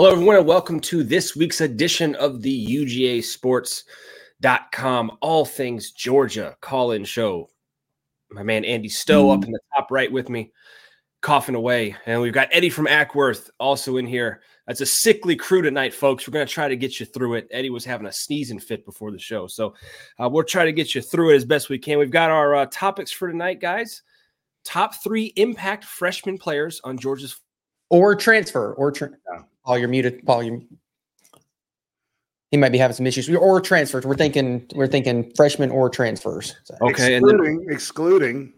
Hello, everyone, and welcome to this week's edition of the UGA Sports.com All Things Georgia call in show. My man Andy Stowe mm. up in the top right with me, coughing away. And we've got Eddie from Acworth also in here. That's a sickly crew tonight, folks. We're going to try to get you through it. Eddie was having a sneezing fit before the show. So uh, we'll try to get you through it as best we can. We've got our uh, topics for tonight, guys. Top three impact freshman players on Georgia's. Or transfer, or tra- Paul, you're muted. Paul, you he might be having some issues or transfers. We're thinking we're thinking freshmen or transfers. So. Okay, excluding then, excluding.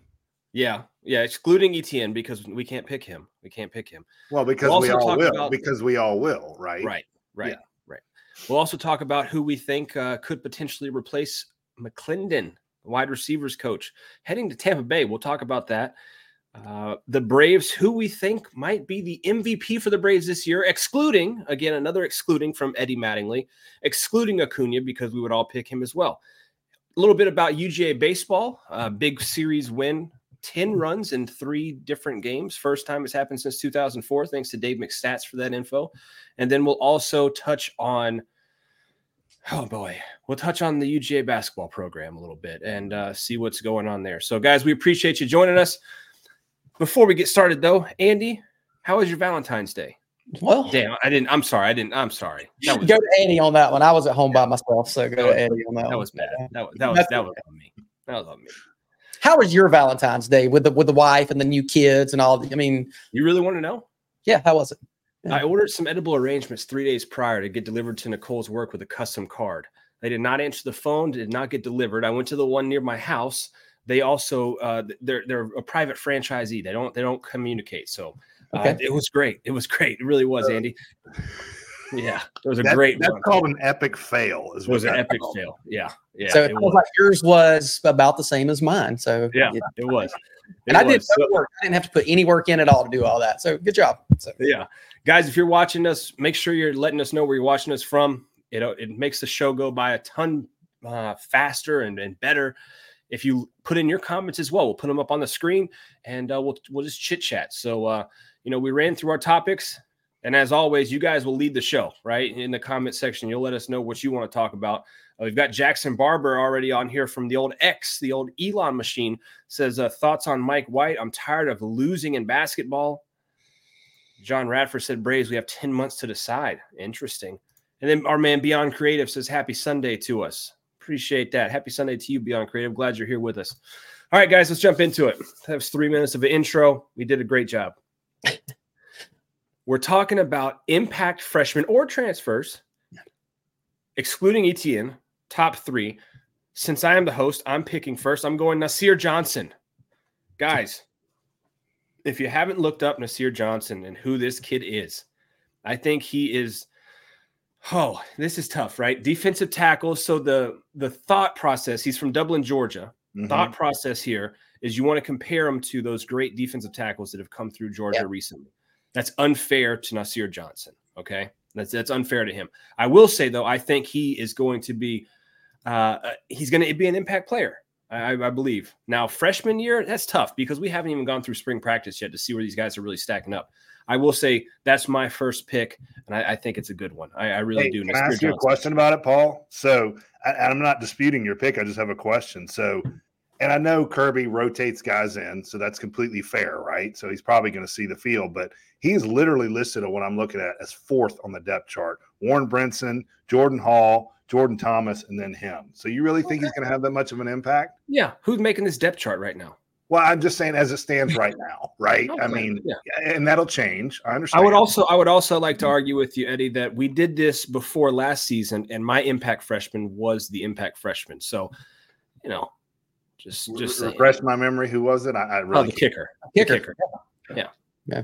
Yeah, yeah, excluding ETN because we can't pick him. We can't pick him. Well, because we'll we all will. About, because we all will, right? Right, right, yeah. right. We'll also talk about who we think uh, could potentially replace McClendon, wide receivers coach, heading to Tampa Bay. We'll talk about that. Uh, the Braves, who we think might be the MVP for the Braves this year, excluding, again, another excluding from Eddie Mattingly, excluding Acuna because we would all pick him as well. A little bit about UGA baseball, uh, big series win, 10 runs in three different games. First time it's happened since 2004. Thanks to Dave McStats for that info. And then we'll also touch on, oh boy, we'll touch on the UGA basketball program a little bit and uh, see what's going on there. So, guys, we appreciate you joining us. Before we get started, though, Andy, how was your Valentine's Day? Well, damn, I didn't. I'm sorry. I didn't. I'm sorry. That was, go to Andy on that one. I was at home by myself, so go to Andy on that. That one. was bad. That was that was that was on me. That was on me. How was your Valentine's Day with the with the wife and the new kids and all? The, I mean, you really want to know? Yeah, how was it? Yeah. I ordered some edible arrangements three days prior to get delivered to Nicole's work with a custom card. They did not answer the phone, did not get delivered. I went to the one near my house they also uh, they're they're a private franchisee. They don't they don't communicate. So uh, okay. it was great. It was great. It really was, Andy. Yeah, it was a that, great. That's one. called an epic fail. Is it was an epic called. fail. Yeah, yeah. So it, it was. like yours was about the same as mine. So yeah, yeah. it was. It and I did no work. I didn't have to put any work in at all to do all that. So good job. So. Yeah, guys, if you're watching us, make sure you're letting us know where you're watching us from. It it makes the show go by a ton uh, faster and, and better if you put in your comments as well, we'll put them up on the screen and uh, we'll we'll just chit chat. So uh, you know, we ran through our topics, and as always, you guys will lead the show right in the comment section. You'll let us know what you want to talk about. Uh, we've got Jackson Barber already on here from the old X, the old Elon machine. Says uh, thoughts on Mike White. I'm tired of losing in basketball. John Radford said Braves. We have ten months to decide. Interesting. And then our man Beyond Creative says Happy Sunday to us. Appreciate that. Happy Sunday to you, Beyond Creative. Glad you're here with us. All right, guys, let's jump into it. That was three minutes of an intro. We did a great job. We're talking about impact freshmen or transfers, excluding ETN, top three. Since I am the host, I'm picking first. I'm going Nasir Johnson. Guys, if you haven't looked up Nasir Johnson and who this kid is, I think he is Oh, this is tough, right? Defensive tackle. So the the thought process, he's from Dublin, Georgia. Mm-hmm. Thought process here is you want to compare him to those great defensive tackles that have come through Georgia yep. recently. That's unfair to Nasir Johnson. Okay. That's that's unfair to him. I will say though, I think he is going to be uh, uh he's going to be an impact player. I, I, believe. Now, freshman year, that's tough because we haven't even gone through spring practice yet to see where these guys are really stacking up. I will say that's my first pick, and I, I think it's a good one. I, I really hey, do. Can I ask you a question about it, Paul? So I, am not disputing your pick. I just have a question. So, and I know Kirby rotates guys in, so that's completely fair, right? So he's probably going to see the field, but he's literally listed on what I'm looking at as fourth on the depth chart. Warren Brinson, Jordan Hall, Jordan Thomas, and then him. So you really think okay. he's going to have that much of an impact? Yeah. Who's making this depth chart right now? Well, I'm just saying as it stands right now, right? Okay. I mean, yeah. and that'll change. I understand. I would also, I would also like to argue with you, Eddie, that we did this before last season, and my impact freshman was the impact freshman. So, you know, just just refresh saying. my memory. Who was it? I, I really oh, the kicker. kicker. Kicker. Yeah. yeah.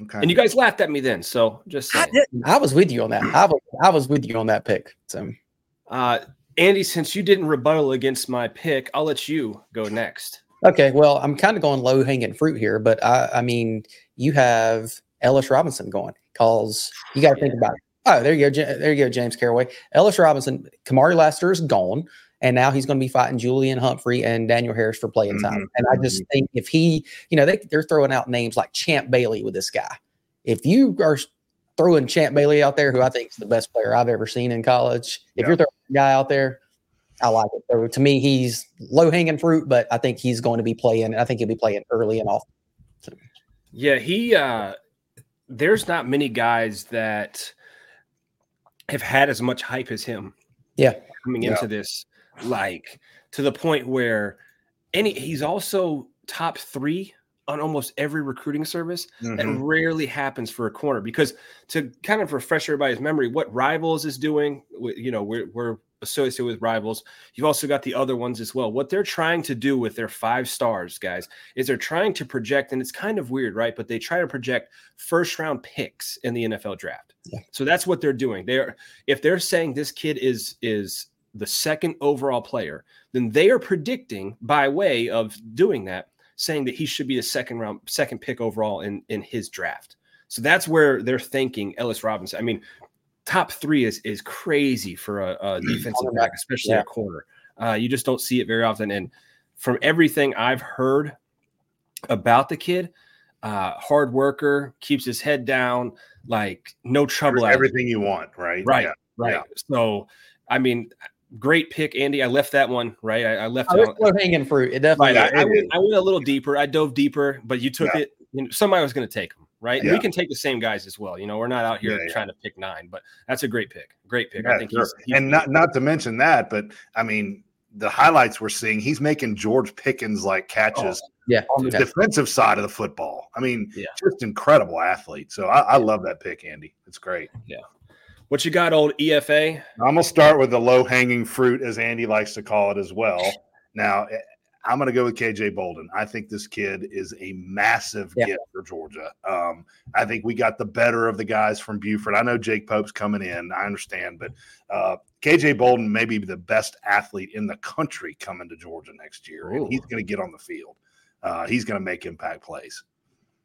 Okay. And you guys laughed at me then, so just I, didn't. I, was with you on that. I was I was with you on that pick. So, uh, Andy, since you didn't rebuttal against my pick, I'll let you go next. Okay, well, I'm kind of going low hanging fruit here, but I, I mean, you have Ellis Robinson going because you got to think about it. Oh, there you go. There you go, James Caraway. Ellis Robinson, Kamari Lassiter is gone, and now he's going to be fighting Julian Humphrey and Daniel Harris for playing time. Mm-hmm. And I just mm-hmm. think if he, you know, they, they're throwing out names like Champ Bailey with this guy. If you are throwing Champ Bailey out there, who I think is the best player I've ever seen in college. If Yeah. you're throwing a guy out there, I like it. So to me, he's low hanging fruit, but I think he's going to be playing. I think he'll be playing early and often. Yeah, he uh there's not many guys that have had as much hype as him. Yeah. Coming Yeah. into this like to the point where any he's also top 3 on almost every recruiting service. That Mhm. rarely happens for a corner because to kind of refresh everybody's memory, what Rivals is doing, we- you know, we're, we're associated with Rivals. You've also got the other ones as well. What they're trying to do with their five stars, guys, is they're trying to project, and it's kind of weird, right? But they try to project first round picks in the NFL draft. Yeah. So that's what they're doing. They're if they're saying this kid is is the second overall player, then they are predicting by way of doing that saying that he should be the second round, second pick overall in in his draft. So that's where they're thinking Ellis Robinson. I mean, top three is is crazy for a, a defensive back, especially Yeah. a corner. Uh, you just don't see it very often. And from everything I've heard about the kid, uh, hard worker, keeps his head down, like no trouble. out. Everything you want, right? Right. Yeah. Right. Yeah. So, I mean, great pick, Andy. I left that one right. I, I left it. low hanging fruit. It definitely. Right. I, I, went. I went a little deeper. I dove deeper, but you took Yeah. it. You know, somebody was going to take them, right? Yeah. we can take the same guys as well. You know, we're not out here Yeah, yeah. trying to pick nine, but that's a great pick. Great pick. I think sure. he's, he's and not not to mention that, but I mean the highlights we're seeing, he's making George Pickens like catches oh, yeah. on the defensive side of the football. I mean, just incredible athlete. So I, I love that pick, Andy. It's great. Yeah. What you got, old EFA. I'm gonna start with the low hanging fruit, as Andy likes to call it as well. Now, I'm gonna go with KJ Bolden. I think this kid is a massive Yeah. gift for Georgia. Um, I think we got the better of the guys from Buford. I know Jake Pope's coming in. I understand, but uh, KJ Bolden may be the best athlete in the country coming to Georgia next year, and he's going to get on the field. Uh, he's going to make impact plays.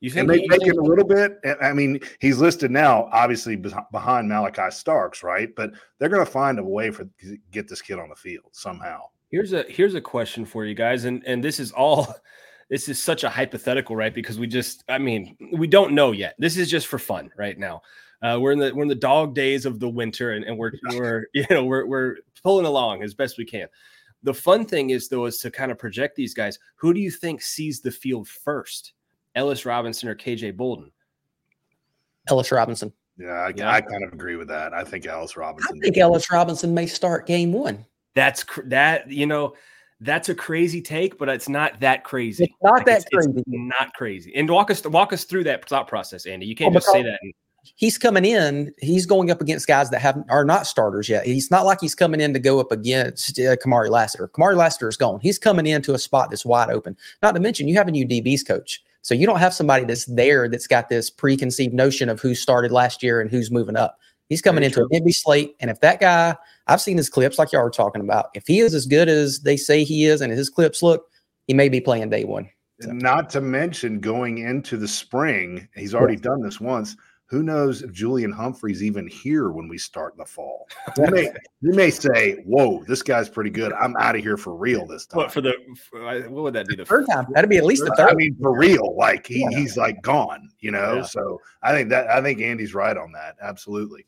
You And think? they make think- it a little bit. I mean, he's listed now, obviously behind Malaki Starks, right? But they're going to find a way for get this kid on the field somehow. Here's a here's a question for you guys, and and this is all. This is such a hypothetical, right? Because we just, I mean, we don't know yet. This is just for fun right now. Uh, we're in the we're in the dog days of the winter, and, and we're we're you know we're we're pulling along as best we can. The fun thing is though is to kind of project these guys. Who do you think sees the field first, Ellis Robinson or KJ Bolden? Ellis Robinson. Yeah, I, Yeah. I kind of agree with that. I think Ellis Robinson. I think Ellis Robinson may start game one. That's cr- that you know that's a crazy take, but it's not that crazy. It's not Like, that it's- it's crazy. not crazy. And walk us walk us through that thought process, Andy. You can't Well, just say that. He's coming in. He's going up against guys that have are not starters yet. He's not like he's coming in to go up against uh, Kamari Lassiter. Kamari Lassiter is gone. He's coming into a spot that's wide open. Not to mention, you have a new DBs coach, so you don't have somebody that's there that's got this preconceived notion of who started last year and who's moving up. He's coming Very into an empty slate, and if that guy, I've seen his clips like y'all were talking about. If he is as good as they say he is, and his clips look, he may be playing day one. Not to mention going into the spring, he's already done this once. Who knows if Julian Humphrey's even here when we start in the fall? You may, you may say, "Whoa, this guy's pretty good. I'm out of here for real this time." What for the for, uh, what would that be the Third time, that'd be at least the third. I mean, for real, like he, Yeah. he's like gone, you know. Yeah. So I think that I think Andy's right on that. Absolutely.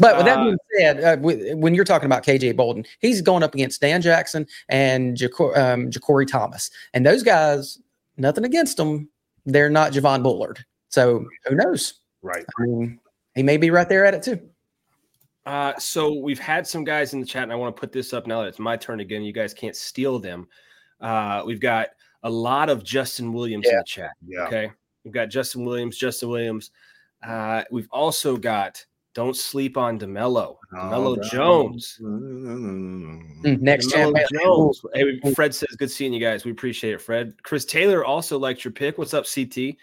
But with that Uh, being said, uh, wi- when you're talking about KJ Bolden, he's going up against Dan Jackson and Jacor- um, JaCorey Thomas, and those guys. Nothing against them, they're not Javon Bullard. So who knows? Right. I mean, he may be right there at it too. Uh, so we've had some guys in the chat, and I want to put this up now that it's my turn again. You guys can't steal them. Uh, we've got a lot of Justin Williams in the chat. Yeah. Okay, we've got Justin Williams, Justin Williams. Uh, we've also got don't sleep on Demello, Demello Oh, Jones. Next Demello. Jones. Hey, Fred says, "Good seeing you guys. We appreciate it, Fred." Chris Taylor also liked your pick. What's up, CT?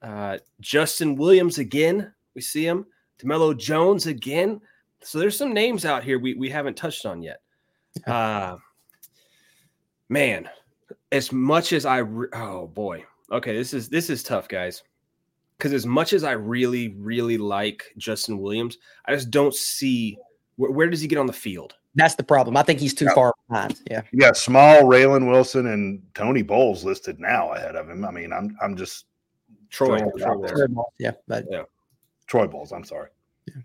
Uh, Justin Williams again. We see him. Demello Jones again. So there's some names out here we we haven't touched on yet. Uh, man, as much as I re- oh boy, okay, this is this is tough, guys. Because as much as I really really like Justin Williams, I just don't see where, where does he get on the field. That's the problem. I think he's too Yeah. far behind. Yeah. You got Smael, Raylen Wilson, and Tony Bowles listed now ahead of him. I mean, I'm I'm just Troy, Throwing it Troy out Wilson. there. Yeah. Troy Bowles. I'm sorry.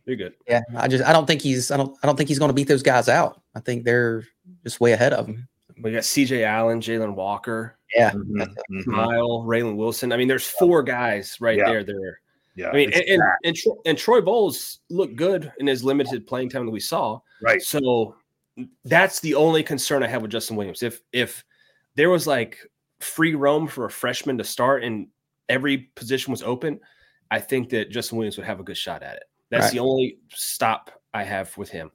You're good. Yeah, I just I don't think he's I don't I don't think he's going to beat those guys out. I think they're just way ahead of him. We got C.J. Allen, Jalen Walker, Yeah, Mhm, that's it. mhm. Mile, Raylen Wilson. I mean, there's four guys right Yeah. there. There. Yeah, I mean, and, and and Tro- and Troy Bowles looked good in his limited playing time that we saw. right. So that's the only concern I have with Justin Williams. If if there was like free roam for a freshman to start and every position was open, I think that Justin Williams would have a good shot at it. That's Right. the only stop I have with him.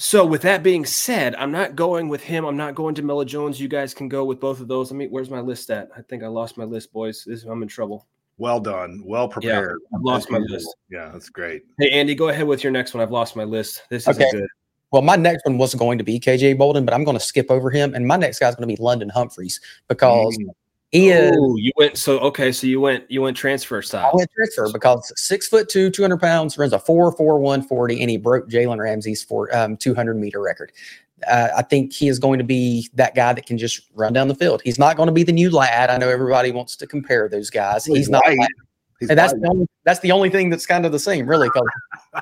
So with that being said, I'm not going with him. I'm not going to Mela Jones. You guys can go with both of those. Let me. Where's my list at? I think I lost my list, boys. This, I'm in trouble. Well done. Well prepared. I've lost As my usual. list. Yeah, that's great. Hey Andy, go ahead with your next one. I've lost my list. This is Okay. good. Well, my next one was going to be KJ Bolden, but I'm going to skip over him, and my next guy's going to be London Humphreys because Mm, he is. You went so okay. So you went you went transfer I style. went transfer because six foot two, 200 pounds, runs a four, four, one forty, and he broke Jalen Ramsey's for um, 200 meter record. Uh, I think he is going to be that guy that can just run down the field. He's not going to be the new Ladd. I know everybody wants to compare those guys. He's he's not. Lad. he's And that's white. the only that's the only thing that's kind of the same, really, because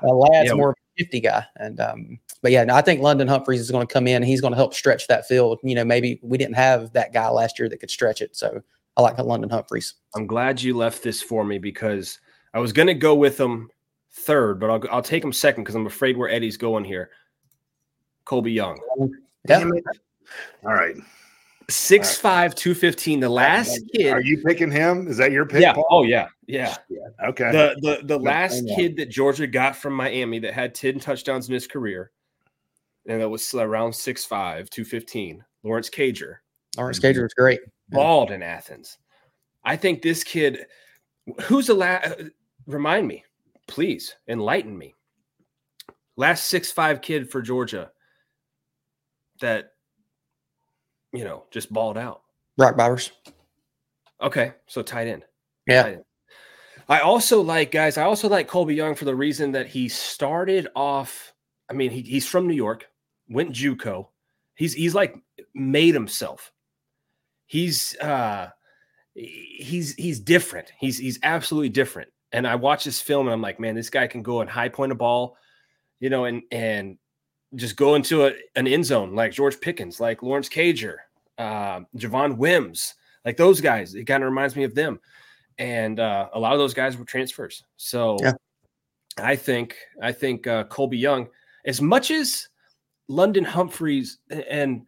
a Ladd's Yeah. more of a 50 guy. And um, but yeah, no, I think London Humphreys is going to come in. and He's going to help stretch that field. You know, maybe we didn't have that guy last year that could stretch it. So I like London Humphreys. I'm glad you left this for me because I was gonna go with him third, but I'll I'll take him second because I'm afraid where Eddie's going here. Colby Young, Yeah. Damn it. All right. Six five, two fifteen. The last kid. Are you picking him? Is that your pick? yeah. Paul? Oh yeah. Yeah. Okay. The the the last point. kid that Georgia got from Miami that had 10 touchdowns in his career, and that was around 6'5, 215, Lawrence Cager. Lawrence mm-hmm. Cager is great. balled in Athens. I think this kid, who's the last, uh, remind me, please enlighten me. Last six five kid for Georgia that, you know, just balled out. Brock Bowers. Okay, so tight end. Yeah. Tight end. I also like guys. I also like Colby Young for the reason that he started off. I mean, he, he's from New York, went JUCO. He's he's like made himself. He's uh he's he's different. He's he's absolutely different. And I watch this film and I'm like, man, this guy can go and high point a ball, you know, and and just go into a, an end zone like George Pickens, like Lawrence Cager, uh, Javon Wims, like those guys. It kind of reminds me of them. And uh, a lot of those guys were transfers. So Yeah. I think I think uh, Colby Young, as much as London Humphreys, and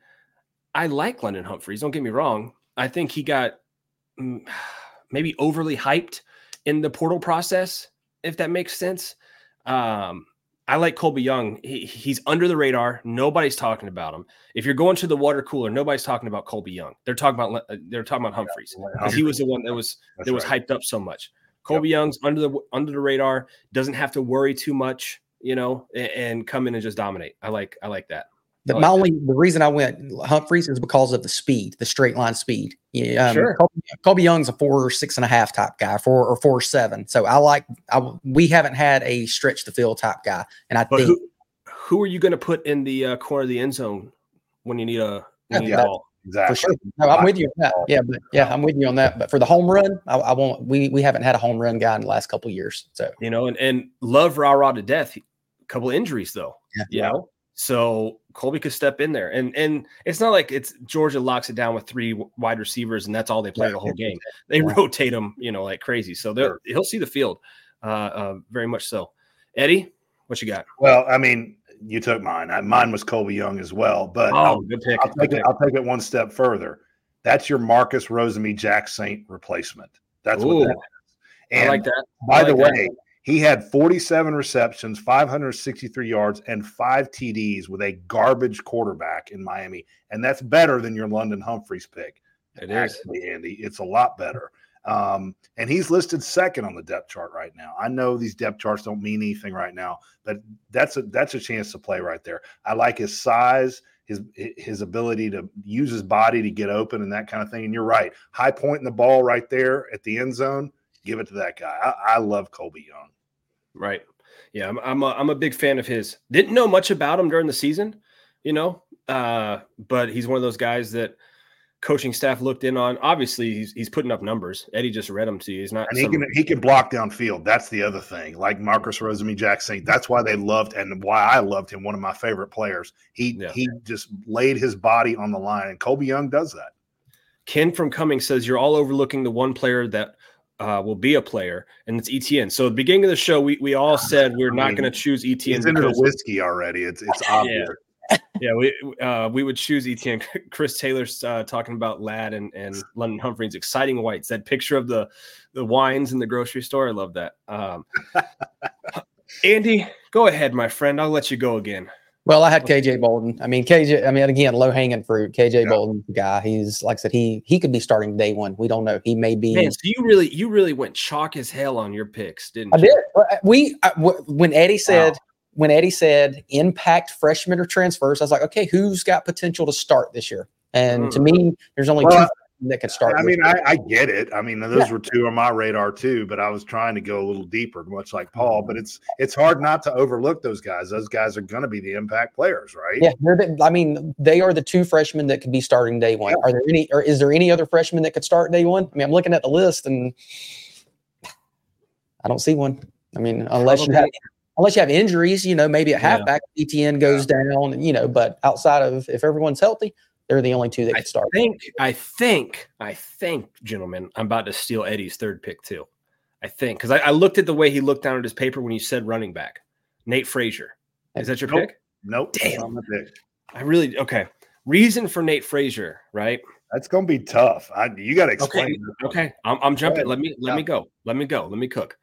I like London Humphreys. Don't get me wrong. I think he got mm, maybe overly hyped in the portal process, if that makes sense. Um, I like Colby Young. He, he's under the radar. Nobody's talking about him. If you're going to the water cooler, nobody's talking about Colby Young. They're talking about uh, they're talking about Humphreys because he was the one that was That's that was right. hyped up so much. Colby Young's under the under the radar, doesn't have to worry too much, you know, and, and come in and just dominate. I like I like that. The, I my like only the reason I went Humphreys is because of the speed, the straight line speed. Yeah, um, Sure. Colby, Colby Young's a four or six and a half type guy, four or four seven. So I like. I, we haven't had a stretch the field type guy, and I But think who who are you going to put in the uh, corner of the end zone when you need a, when Yeah. ball? Exactly. for sure. No, I'm with you on that. Yeah, but yeah, I'm with you on that. But for the home run, I, I won't. We we haven't had a home run guy in the last couple of years. So You know, and, and love Rara to death. A couple injuries though. Yeah. You know, so Colby could step in there, and and it's not like it's Georgia locks it down with three wide receivers, and that's all they play the whole game. They Yeah. rotate them, you know, like crazy. So they'll Sure. he'll see the field, uh, uh, very much so. Eddie, what you got? Well, I mean, you took mine. I, mine was Colby Young as well, but Oh, I'll, good pick. I'll take it. I'll take it one step further. That's your Marcus Rosemy-Jacksaint replacement. That's Ooh, what that is. And I like that. by I the like that. way, he had 47 receptions, 563 yards, and five TDs with a garbage quarterback in Miami, and that's better than your London Humphreys pick. It is. Actually, Andy, it's a lot better. Um, and he's listed second on the depth chart right now. I know these depth charts don't mean anything right now, but that's a that's a chance to play right there. I like his size, his his ability to use his body to get open and that kind of thing. And you're right, high point in the ball right there at the end zone. Give it to that guy. I, I love Colby Young. Right. Yeah, I'm I'm a, I'm a big fan of his. Didn't know much about him during the season, you know, uh, but he's one of those guys that coaching staff looked in on. Obviously, he's, he's putting up numbers. Eddie just read them to you. He's not. And he some- can he can block downfield. That's the other thing. Like Marcus Rosemy-Jacksaint, that's why they loved and why I loved him. One of my favorite players. He Yeah. he just laid his body on the line, and Colby Young does that. Ken from Cummings says you're all overlooking the one player that uh, will be a player, and it's ETN. So at the beginning of the show, we, we all said we're I not mean, going to choose ETN. He's into whiskey already. It's it's obvious. yeah, we uh, we would choose ETN. Chris Taylor's uh, talking about Ladd and, and London Humphreys, exciting whites. That picture of the the wines in the grocery store, I love that. Um, Andy, go ahead, my friend. I'll let you go again. Well, I had KJ Bolden. I mean, KJ. I mean, again, low hanging fruit. KJ Yeah. Bolden's the guy. He's like I said, he he could be starting day one. We don't know. He may be. Man, so you really you really went chalk as hell on your picks, didn't I you? did. We I- when Eddie said when Eddie said impact freshmen or transfers, I was like, okay, who's got potential to start this year? And to mm. me, there's only Well, two that could start. I mean. I, I get it. I mean, those were two on my radar too, but I was trying to go a little deeper, much like Paul. But mm-hmm. it's it's hard not to overlook those guys. Those guys are going to be the impact players, right? Yeah, they're the, I mean, they are the two freshmen that could be starting day one. Yeah. Are there any, or is there any other freshmen that could start day one? I mean, I'm looking at the list and I don't see one. I mean, unless you have, unless you have injuries, you know, maybe Yeah. halfback, ETN goes down, you know, but outside of if everyone's healthy, they're the only two that I could start. I think, I think, I think, gentlemen, I'm about to steal Eddie's third pick too. I think because I, I looked at the way he looked down at his paper when you said running back. Nate Frazier. Is that your Nope. pick? Nope. Damn. I'm pick. I really okay. Reason for Nate Frazier, right? That's going to be tough. I, you got to explain. Okay, okay. I'm, I'm jumping. Let me let Yeah. me go. Let me go. Let me cook.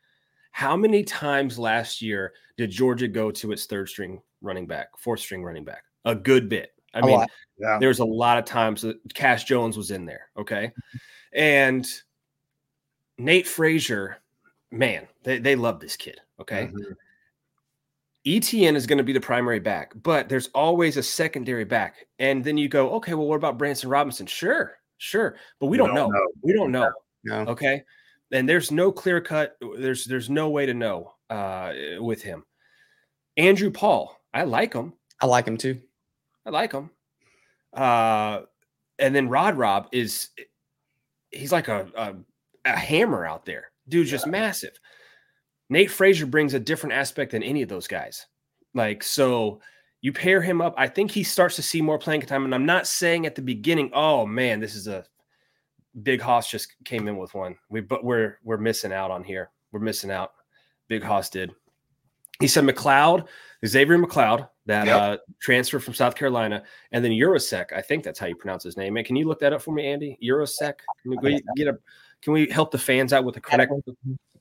How many times last year did Georgia go to its third string running back, fourth string running back? A good bit. I A mean, lot. Yeah. there's a lot of times that Cash Jones was in there. Okay. And Nate Frazier, man, they, they love this kid. Okay. Mhm. ETN is going to be the primary back, but there's always a secondary back. And then you go, okay, well, what about Branson Robinson? Sure, sure. But we, don't, know. We don't know. No. Okay. And there's no clear cut, there's there's no way to know uh with him. Andrew Paul, I like him. I like him too. I like him. Uh, and then Rod Rob is he's like a a, a hammer out there. Dude's just massive. Nate Frazier brings a different aspect than any of those guys. Like so, you pair him up. I think he starts to see more playing time. And I'm not saying at the beginning, oh man, this is a big Hoss just came in with one. We but we're we're missing out on here. We're missing out. Big Hoss did. He said McLeod, Xzavier McLeod, that Yep. uh, transfer from South Carolina, and then Yurosek. I think that's how you pronounce his name. Man, can you look that up for me, Andy? Yurosek. Can we get a? Can we help the fans out with the correct?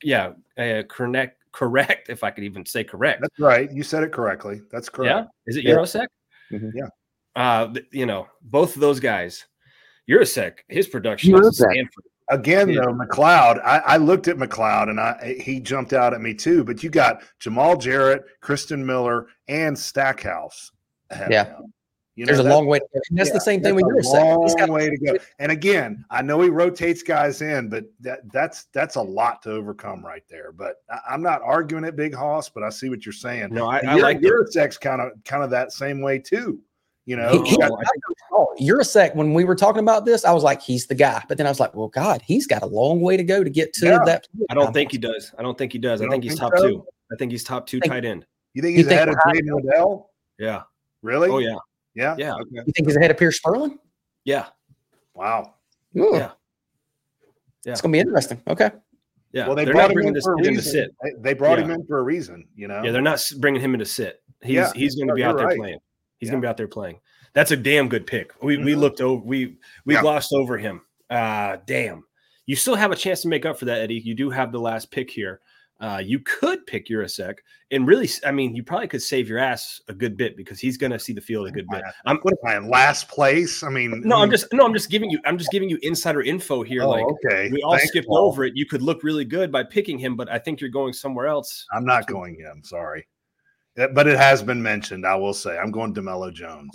Yeah, uh, correct. Correct. If I could even say correct. That's right. You said it correctly. That's correct. Yeah. Is it Yeah. Yurosek? Mhm. Yeah. Uh, you know, both of those guys. Yurosek, his production is Yurosek. Stanford. Again, Yeah. though, McLeod, I, I looked at McLeod and I he jumped out at me too. But you got Jamaal Jarrett, Christen Miller, and Stackhouse. Yeah. him. You There's a long way. To go. And that's the same thing with that's your a second. He's long got way to go. And again, I know he rotates guys in, but that that's that's a lot to overcome right there. But I, I'm not arguing it, Big Hoss, but I see what you're saying. No, I, I like your sex kind of kind of that same way too. You know, He- you he- got- Oh, I think- Oh, you're a sec. When we were talking about this, I was like, he's the guy. But then I was like, well, God, he's got a long way to go to get to Yeah. that. I don't think he does. I don't think he does. You I don't think he's think top so? two. I think he's top two Think- tight end. you think you he's think ahead of Jaden Waddell? Yeah. Really? Oh yeah. yeah, Yeah. Okay. You think he's ahead of Pearce Spurlin? Yeah. Wow. Ooh. Yeah. Yeah. It's gonna be interesting. Okay. Yeah. Well, they they're brought not him bringing in this for a kid in to sit. They, they brought Yeah. him in for a reason. You know. Yeah, they're not bringing him in to sit. He's Yeah. he's going to be out there right. playing. He's Yeah. going to be out there playing. That's a damn good pick. We we Mhm. looked over. We we Yeah. glossed over him. Uh damn. You still have a chance to make up for that, Eddie. You do have the last pick here. Uh, you could pick Yurosek, and really, I mean, you probably could save your ass a good bit because he's going to see the field a good bit. I'm What am I in last place? I mean, no, I'm just no, I'm just giving you, I'm just giving you insider info here. Oh, like okay. we all Thanks, skipped Paul. over it. You could look really good by picking him, but I think you're going somewhere else. I'm not going him. Sorry. But it has been mentioned. I will say I'm going Demello Jones,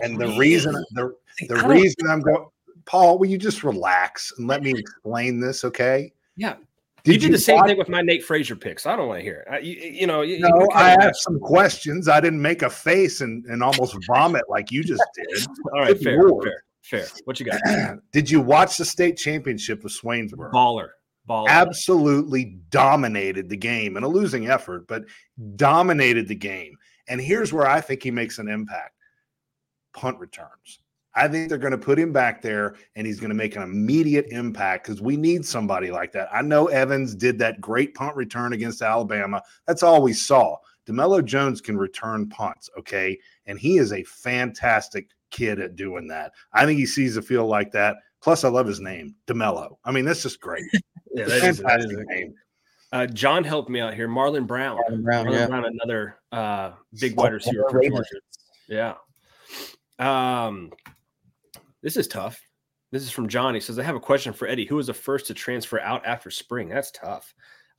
and the reason the the reason I'm going, Paul, will you just relax and let me explain this? Okay. Yeah. Did you Did did the same watch- thing with my Nate Frazier picks. I don't want to hear it. I, you, you know, you, No, I have some questions. I didn't make a face and, and almost vomit like you just did. All right, fair, fair, Fair. What you got? Did you watch the state championship with Swainsboro? Baller. Baller. Absolutely dominated the game in a losing effort, but dominated the game. And here's where I think he makes an impact punt returns. I think they're going to put him back there and he's going to make an immediate impact because we need somebody like that. I know Evans did that great punt return against Alabama. That's all we saw. DeMello Jones can return punts, okay? And he is a fantastic kid at doing that. I think he sees a field like that. Plus, I love his name, DeMello. I mean, that's just great. yeah, that is, that is a name. Uh, John helped me out here. Marlon Brown. Marlon Brown, Marlon yeah. Brown another uh, big wide receiver for Georgia. Yeah. Um, this is tough. This is from John. He says, I have a question for Eddie. Who was the first to transfer out after spring? That's tough.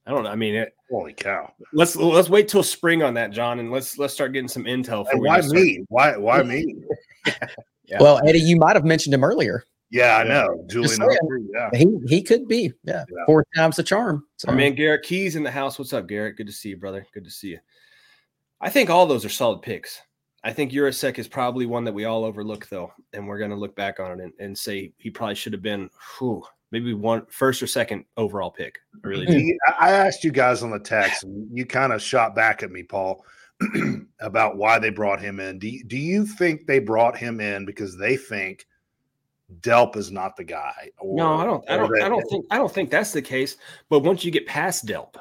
I don't know. I mean, it, Holy cow! let's let's wait till spring on that, John, and let's let's start getting some intel. And before why just start- me? Why why me? Yeah. Well, Eddie, you might have mentioned him earlier. Yeah, I Yeah. know. Julian saying. Humphrey. Yeah. He he could be. Yeah. Yeah. Four times the charm. So, Our man Garrett Keys in the house. What's up, Garrett? Good to see you, brother. Good to see you. I think all those are solid picks. I think Yurosek is probably one that we all overlook, though, and we're going to look back on it and, and say he probably should have been, whew, maybe one first or second overall pick. I really Do do. I I asked you guys on the text, and you kind of shot back at me, Paul, about why they brought him in. Do you, do you think they brought him in because they think Delp is not the guy? Or, No, I don't. I don't. I don't think. I don't think that's the case. But once you get past Delp,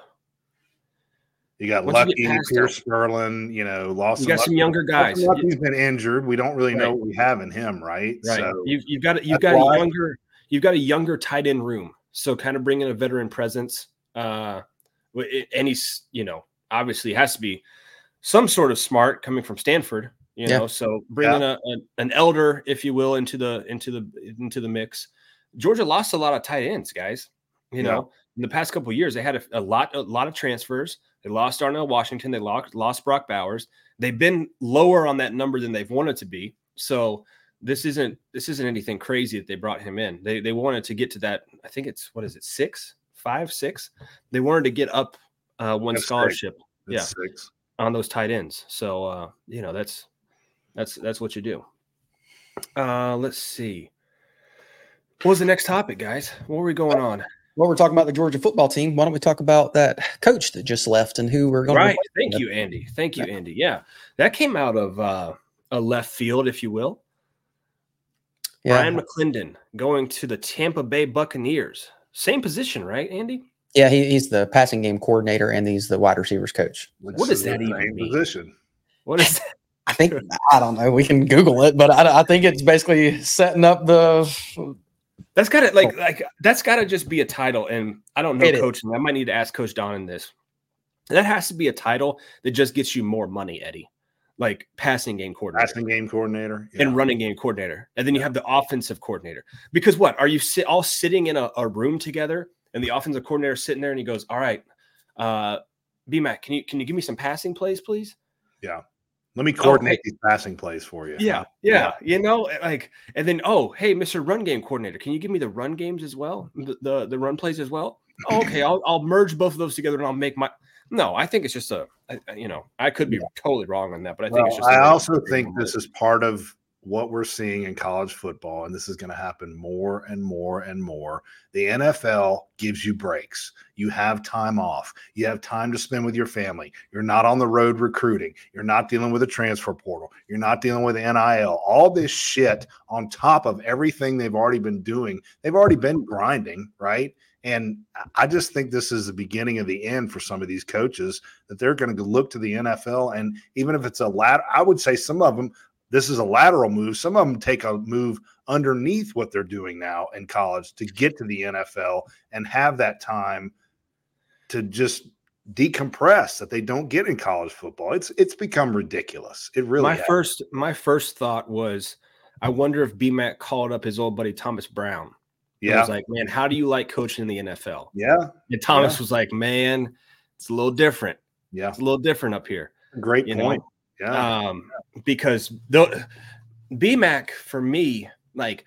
You got once you Luckie, past Pearce Spurlin, you know, lost. you got some younger guys. Luckie's been injured. We don't really know what we have in him, right? Right. So you've, you've got you've got why- a younger you've got a younger tight end room. So kind of bringing a veteran presence. Uh, and he's you know obviously has to be some sort of smart coming from Stanford. You Yeah. know, so bringing a, a an elder, if you will, into the into the into the mix. Georgia lost a lot of tight ends, guys. You Yeah. know, in the past couple of years, they had a, a lot a lot of transfers. They lost Darnell Washington. They lost lost Brock Bowers. They've been lower on that number than they've wanted to be. So this isn't this isn't anything crazy that they brought him in. They they wanted to get to that. I think it's what is it six, five, six. They wanted to get up uh, one That's scholarship yeah six. on those tight ends. So uh, you know that's that's that's what you do. Uh, let's see. What was the next topic, guys? What were we going on? Well, we're talking about the Georgia football team. Why don't we talk about that coach that just left and who we're going Right. to Thank you, Andy. Thank you, Andy. Yeah, that came out of uh, a left field, if you will. Yeah. Bryan McClendon going to the Tampa Bay Buccaneers. Same position, right, Andy? Yeah, he, he's the passing game coordinator and he's the wide receivers coach. Which What does that even mean? Position. What is that? I think I don't know. We can Google it, but I, I think it's basically setting up the. That's gotta like like that's gotta just be a title. And I don't know It is. coaching. I might need to ask Coach Don in this. That has to be a title that just gets you more money, Eddie. Like passing game coordinator. Passing game coordinator. Yeah. and running game coordinator. And then you have the offensive coordinator. Because what? Are you sit, all sitting in a, a room together and the offensive coordinator sitting there and he goes, All right, uh BMAC, can you can you give me some passing plays, please? Let me oh, coordinate these passing plays for you. Yeah, yeah. You know, eh, like and then oh, hey, Mr. Run Game Coordinator, can you give me the run games as well? The the, the run plays as well? Oh, okay, I'll I'll merge both of those together and I'll make my no, I think it's just a, I- you know, I could be totally wrong on that, but I think Well, it's just. I also think this is part of what we're seeing in college football, and this is going to happen more and more and more. The NFL gives you breaks. You have time off. You have time to spend with your family. You're not on the road recruiting. You're not dealing with a transfer portal. You're not dealing with NIL. All this shit on top of everything they've already been doing. They've already been grinding, right? And I just think this is the beginning of the end for some of these coaches that they're going to look to the NFL. And even if it's a lat, I would say some of them, this is a lateral move. Some of them take a move underneath what they're doing now in college to get to the NFL and have that time to just decompress that they don't get in college football. It's it's become ridiculous. It really my has. first my first thought was I wonder if BMAC called up his old buddy Thomas Brown. He yeah. was like, man, how do you like coaching in the NFL? yeah. And Thomas was like, man, it's a little different. Yeah. It's a little different up here. Great You point. know, yeah. um, because the BMAC for me, like,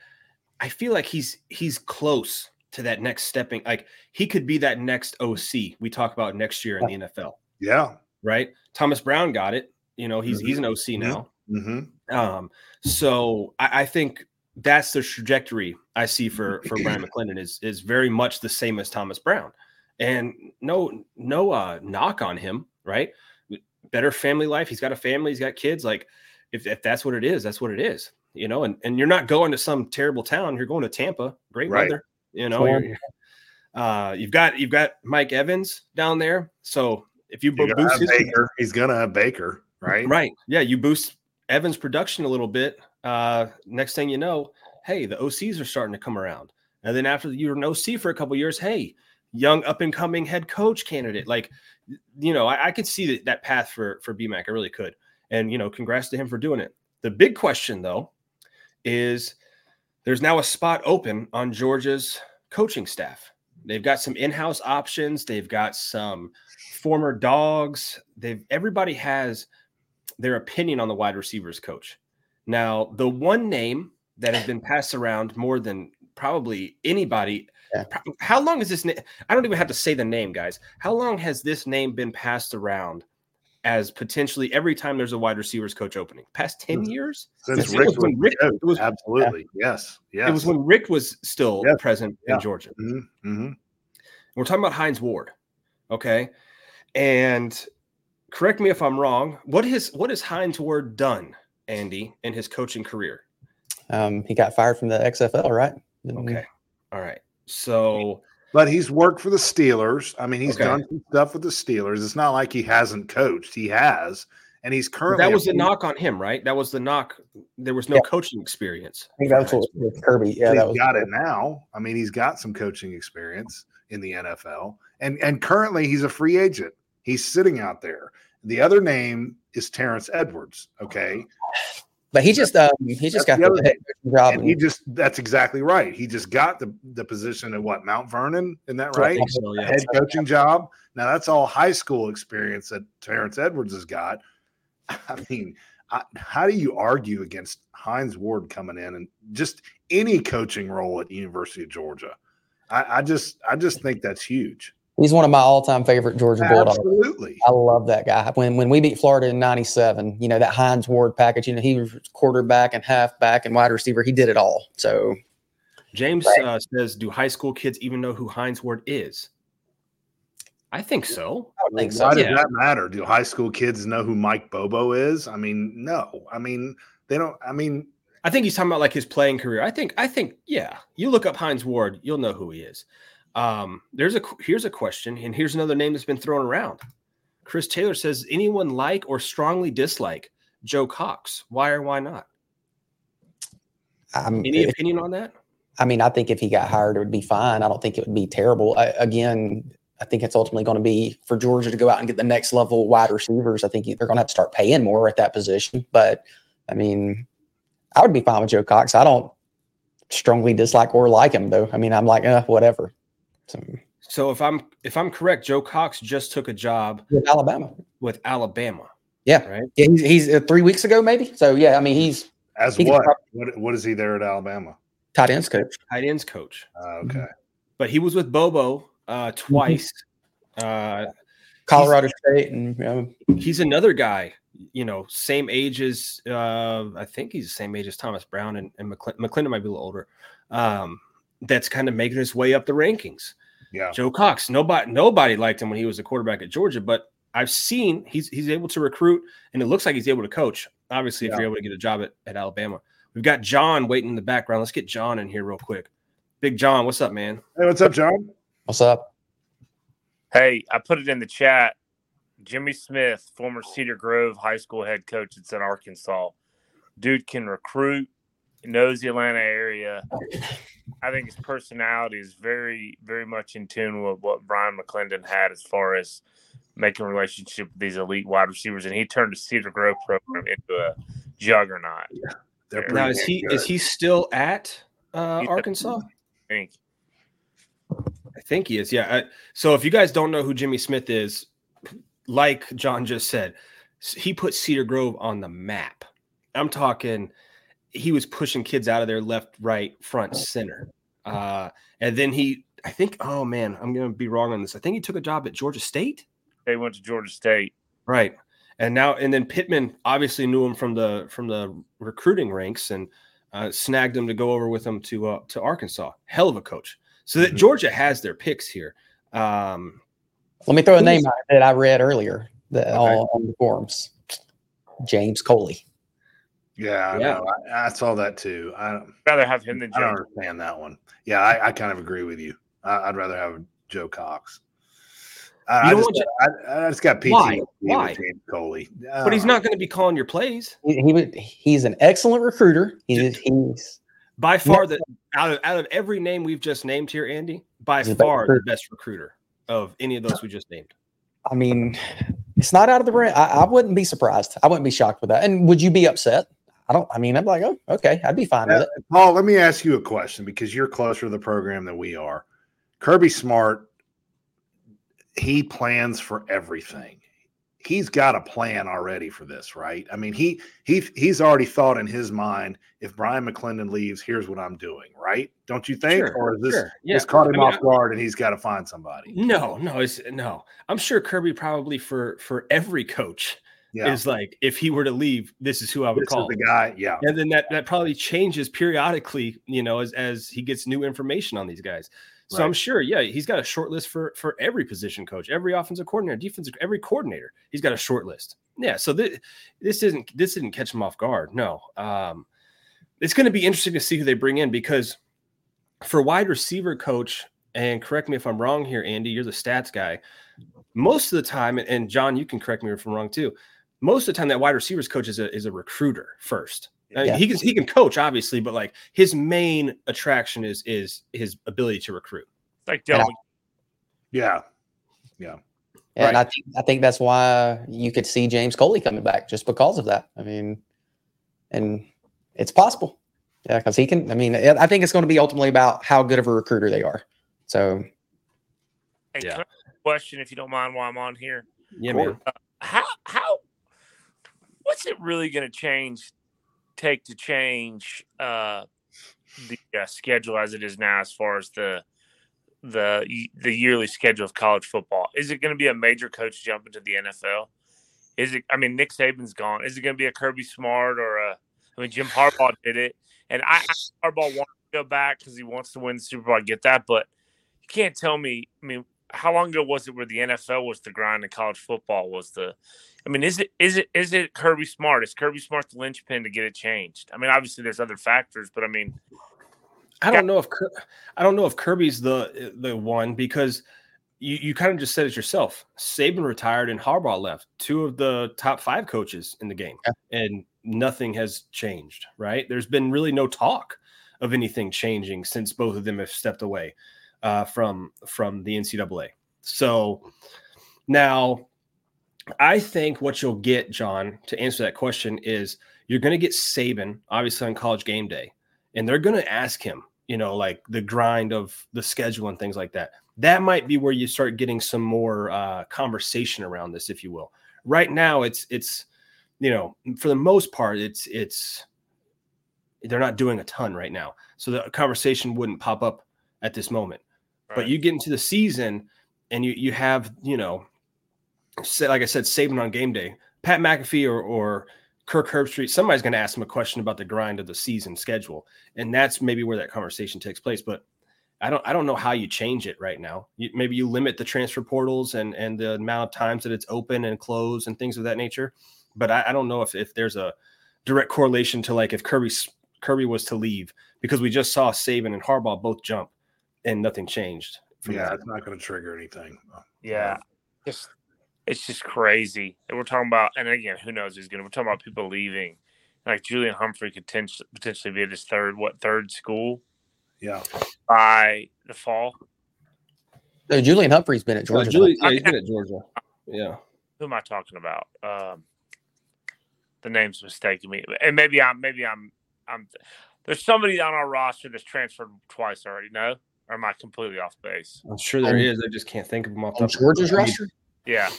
I feel like he's he's close to that next stepping. Like, he could be that next OC we talk about next year in the NFL, yeah. right? Thomas Brown got it. You know, he's Mhm. he's an OC now. Mm-hmm. Um, so I, I think that's the trajectory I see for for Bryan McClendon is is very much the same as Thomas Brown, and no no uh, knock on him, right? Better family life. He's got a family. He's got kids. Like if, if that's what it is, that's what it is. You know, and and you're not going to some terrible town. You're going to Tampa. Great Right. weather. You know, you're- uh, you've got you've got Mike Evans down there. So if you You're bo- gonna boost his Baker. He's gonna have Baker, right? Right. Yeah. You boost Evans' production a little bit. Uh, next thing you know, hey, the OCs are starting to come around. And then after you're an OC for a couple years, hey, young up and coming head coach candidate. Mm-hmm. Like, you know, I, I could see that, that path for for BMAC. I really could. And you know, congrats to him for doing it. The big question though is there's now a spot open on Georgia's coaching staff. They've got some in-house options. They've got some former dogs. They've everybody has their opinion on the wide receivers coach. Now, the one name that has been passed around more than probably anybody. Yeah. How long is this? Na- I don't even have to say the name, guys. How long has this name been passed around as potentially every time there's a wide receivers coach opening? Past ten years? Since It Richt was when was, Richt- yeah, it was- absolutely yes, yes. It was when Richt was still Yeah. present Yeah. in Georgia. Mhm, mhm. We're talking about Hines Ward, okay? And correct me if I'm wrong. What has what has Hines Ward done, Andy, in his coaching career? Um, he got fired from the XFL, right? Okay, all right. So But he's worked for the Steelers. I mean, he's Okay. done some stuff with the Steelers. It's not like he hasn't coached. He has, and he's currently that was the knock on him, right? That was the knock. There was no Yeah. coaching experience. I think for that was Hines what with Kirby. Yeah, he's that was got it now. I mean, he's got some coaching experience in the NFL, and and currently he's a free agent. He's sitting out there. The other name is Terrence Edwards. Okay, But he just um, he just That's got the the other head coaching job. and he just that's exactly right. He just got the the position at what Mount Vernon, isn't that right? So, yeah. head coaching job. Now that's all high school experience that Terrence Edwards has got. I mean, I, how do you argue against Hines Ward coming in and just any coaching role at the University of Georgia? I, I just, I just think that's huge. He's one of my all-time favorite Georgia Bulldogs. Absolutely. I love that guy. When when we beat Florida in '97, you know that Hines Ward package. You know he was quarterback and halfback and wide receiver. He did it all. So James uh, says, "Do high school kids even know who Hines Ward is?" I think so. I think so. Why does that matter? Do high school kids know who Mike Bobo is? I mean, no. I mean, they don't. I mean, I think he's talking about like his playing career. I think, I think, yeah. You look up Hines Ward, you'll know who he is. Um, there's a here's a question, and here's another name that's been thrown around. Chris Taylor says, anyone like or strongly dislike Joe Cox? Why or why not? I'm, Any if- opinion on that? I mean, I think if he got hired, it would be fine. I don't think it would be terrible. I, again, I think it's ultimately going to be for Georgia to go out and get the next level wide receivers. I think they're going to have to start paying more at that position. But I mean, I would be fine with Joe Cox. I don't strongly dislike or like him though. I mean, I'm like, uh, whatever. So, So if I'm if I'm correct, Joe Cox just took a job with Alabama, with Alabama. Yeah. Right. yeah, he's, he's uh, three weeks ago maybe. So yeah, I mean, he's as He what? prob- what? What is he there at Alabama? tight ends coach. Tight ends coach. Uh, okay. But he was with Bobo uh, twice. Uh, Colorado State, and you know, he's another guy, you know, same age as uh, I think he's the same age as Thomas Brown and, and McClin- McClendon might be a little older. Um, that's kind of making his way up the rankings. Yeah. Joe Cox, nobody nobody liked him when he was a quarterback at Georgia, but I've seen he's he's able to recruit and it looks like he's able to coach. Obviously, if you're able to get a job at, at Alabama. We've got John waiting in the background. Let's get John in here real quick. Big John, what's up, man? Hey, what's up, John? what's up? Hey, I put it in the chat. Jimmy Smith, former Cedar Grove High School head coach it's in Arkansas. Dude can recruit, knows the Atlanta area. I think his personality is very, very much in tune with what Bryan McClendon had as far as making a relationship with these elite wide receivers. And he turned the Cedar Grove program into a juggernaut. They're Now, Now is he good. is he still at uh, Arkansas? I think. I think he is. Yeah. I, so if you guys don't know who Jimmy Smith is, like John just said, he put Cedar Grove on the map. I'm talking, he was pushing kids out of there left, right, front, center. Uh, and then he, I think, oh man, I'm going to be wrong on this. I think he took a job at Georgia State. They went to Georgia State. Right. And now, and then Pittman obviously knew him from the from the recruiting ranks, and uh, snagged him to go over with him to uh, to Arkansas. Hell of a coach. So that Mhm. Georgia has their picks here. Um, Let me throw a name out that I read earlier that, Okay. on, on the forums. James Coley. Yeah, I Yeah. know. I, I saw that too. I don't, rather have him than Joe. I don't understand that one. Yeah, I, I kind of agree with you. I, I'd rather have Joe Cox. I, You I don't just, want I, I just got PTSD Why? with Why? James Coley. but he's Uh, not going to be calling your plays He, he would. He's an excellent recruiter. He's he's by far. The out of out of every name we've just named here, Andy, by He's far the best recruiter of any of those we just named. I mean, it's not out of the realm. I, I wouldn't be surprised. I wouldn't be shocked with that. And would you be upset? I don't. I mean, I'm like, oh, okay, I'd be fine with it. Uh, Paul, let me ask you a question because you're closer to the program than we are. Kirby Smart, he plans for everything. He's got a plan already for this, right? I mean, he he he's already thought in his mind, if Bryan McClendon leaves, here's what I'm doing, right? Don't you think? Sure, or is this sure. Yeah. just caught him I mean, off guard and he's got to find somebody? No, no, it's no. I'm sure Kirby probably for for every coach Yeah, is like if he were to leave, this is who I would this call. the guy. Yeah, and then that that probably changes periodically, you know, as as he gets new information on these guys. So I'm sure, yeah, he's got a short list for for every position coach, every offensive coordinator, defensive, every coordinator. He's got a short list. Yeah, so this this isn't this didn't catch him off guard. No, um, it's going to be interesting to see who they bring in because for wide receiver coach, and correct me if I'm wrong here, Andy, you're the stats guy. Most of the time, and John, you can correct me if I'm wrong too. Most of the time, that wide receivers coach is a is a recruiter first. I mean, Yeah. he can he can coach obviously, but like his main attraction is is his ability to recruit. It's like And I- Dylan yeah, And I think I think that's why you could see James Coley coming back just because of that. I mean, and it's possible. Yeah, because he can. I mean, I think it's going to be ultimately about how good of a recruiter they are. So Hey, Yeah. can I ask a question if you don't mind while I'm on here. Yeah, Cool. man. Uh, how how what's it really going to change take to change uh the uh, schedule as it is now as far as the the the yearly schedule of college football? Is it going to be a major coach jump into the NFL? Is it? I mean, Nick Saban's gone. Is it going to be a Kirby Smart or a? I mean, Jim Harbaugh did it, and I, I Harbaugh wants to go back because he wants to win the Super Bowl. I get that, but you can't tell me. I mean, how long ago was it where the NFL was the grind and college football was the? I mean, is it is it is it Kirby Smart? Is Kirby Smart the linchpin to get it changed? I mean, obviously there's other factors, but I mean, I don't know if I don't know if Kirby's the the one because you, you kind of just said it yourself. Saban retired and Harbaugh left, two of the top five coaches in the game, and nothing has changed. Right? There's been really no talk of anything changing since both of them have stepped away uh, from from the NCAA. So now, I think what you'll get, John, to answer that question is you're going to get Saban, obviously on College Game Day and they're going to ask him, you know, like the grind of the schedule and things like that. That might be where you start getting some more uh, conversation around this, if you will. Right now, it's it's you know for the most part, it's it's they're not doing a ton right now, so the conversation wouldn't pop up at this moment. But you get into the season, and you you have you know, say, like I said, Saban on game day, Pat McAfee or or Kirk Herbstreit, somebody's going to ask him a question about the grind of the season schedule, and that's maybe where that conversation takes place. But I don't, I don't know how you change it right now. You, maybe you limit the transfer portals and and the amount of times that it's open and closed and things of that nature. But I, I don't know if if there's a direct correlation to like if Kirby Kirby was to leave because we just saw Saban and Harbaugh both jump and nothing changed. yeah, that. it's not going to trigger anything. Yeah, just it's just crazy. And we're talking about, and again, who knows who's going to. We're talking about people leaving. Like Julian Humphrey could potentially potentially be at his third, what third school yeah. by the fall. So Julian Humphrey's been at Uh, Georgia. Julie, yeah, he's been at Georgia. Yeah. Who am I talking about? Um, the name's mistaking me, and maybe I'm maybe I'm I'm. There's somebody on our roster that's transferred twice already. No, or am I completely off base? I'm sure there Um, is. I just can't think of them off the on top Georgia's roster. Yeah,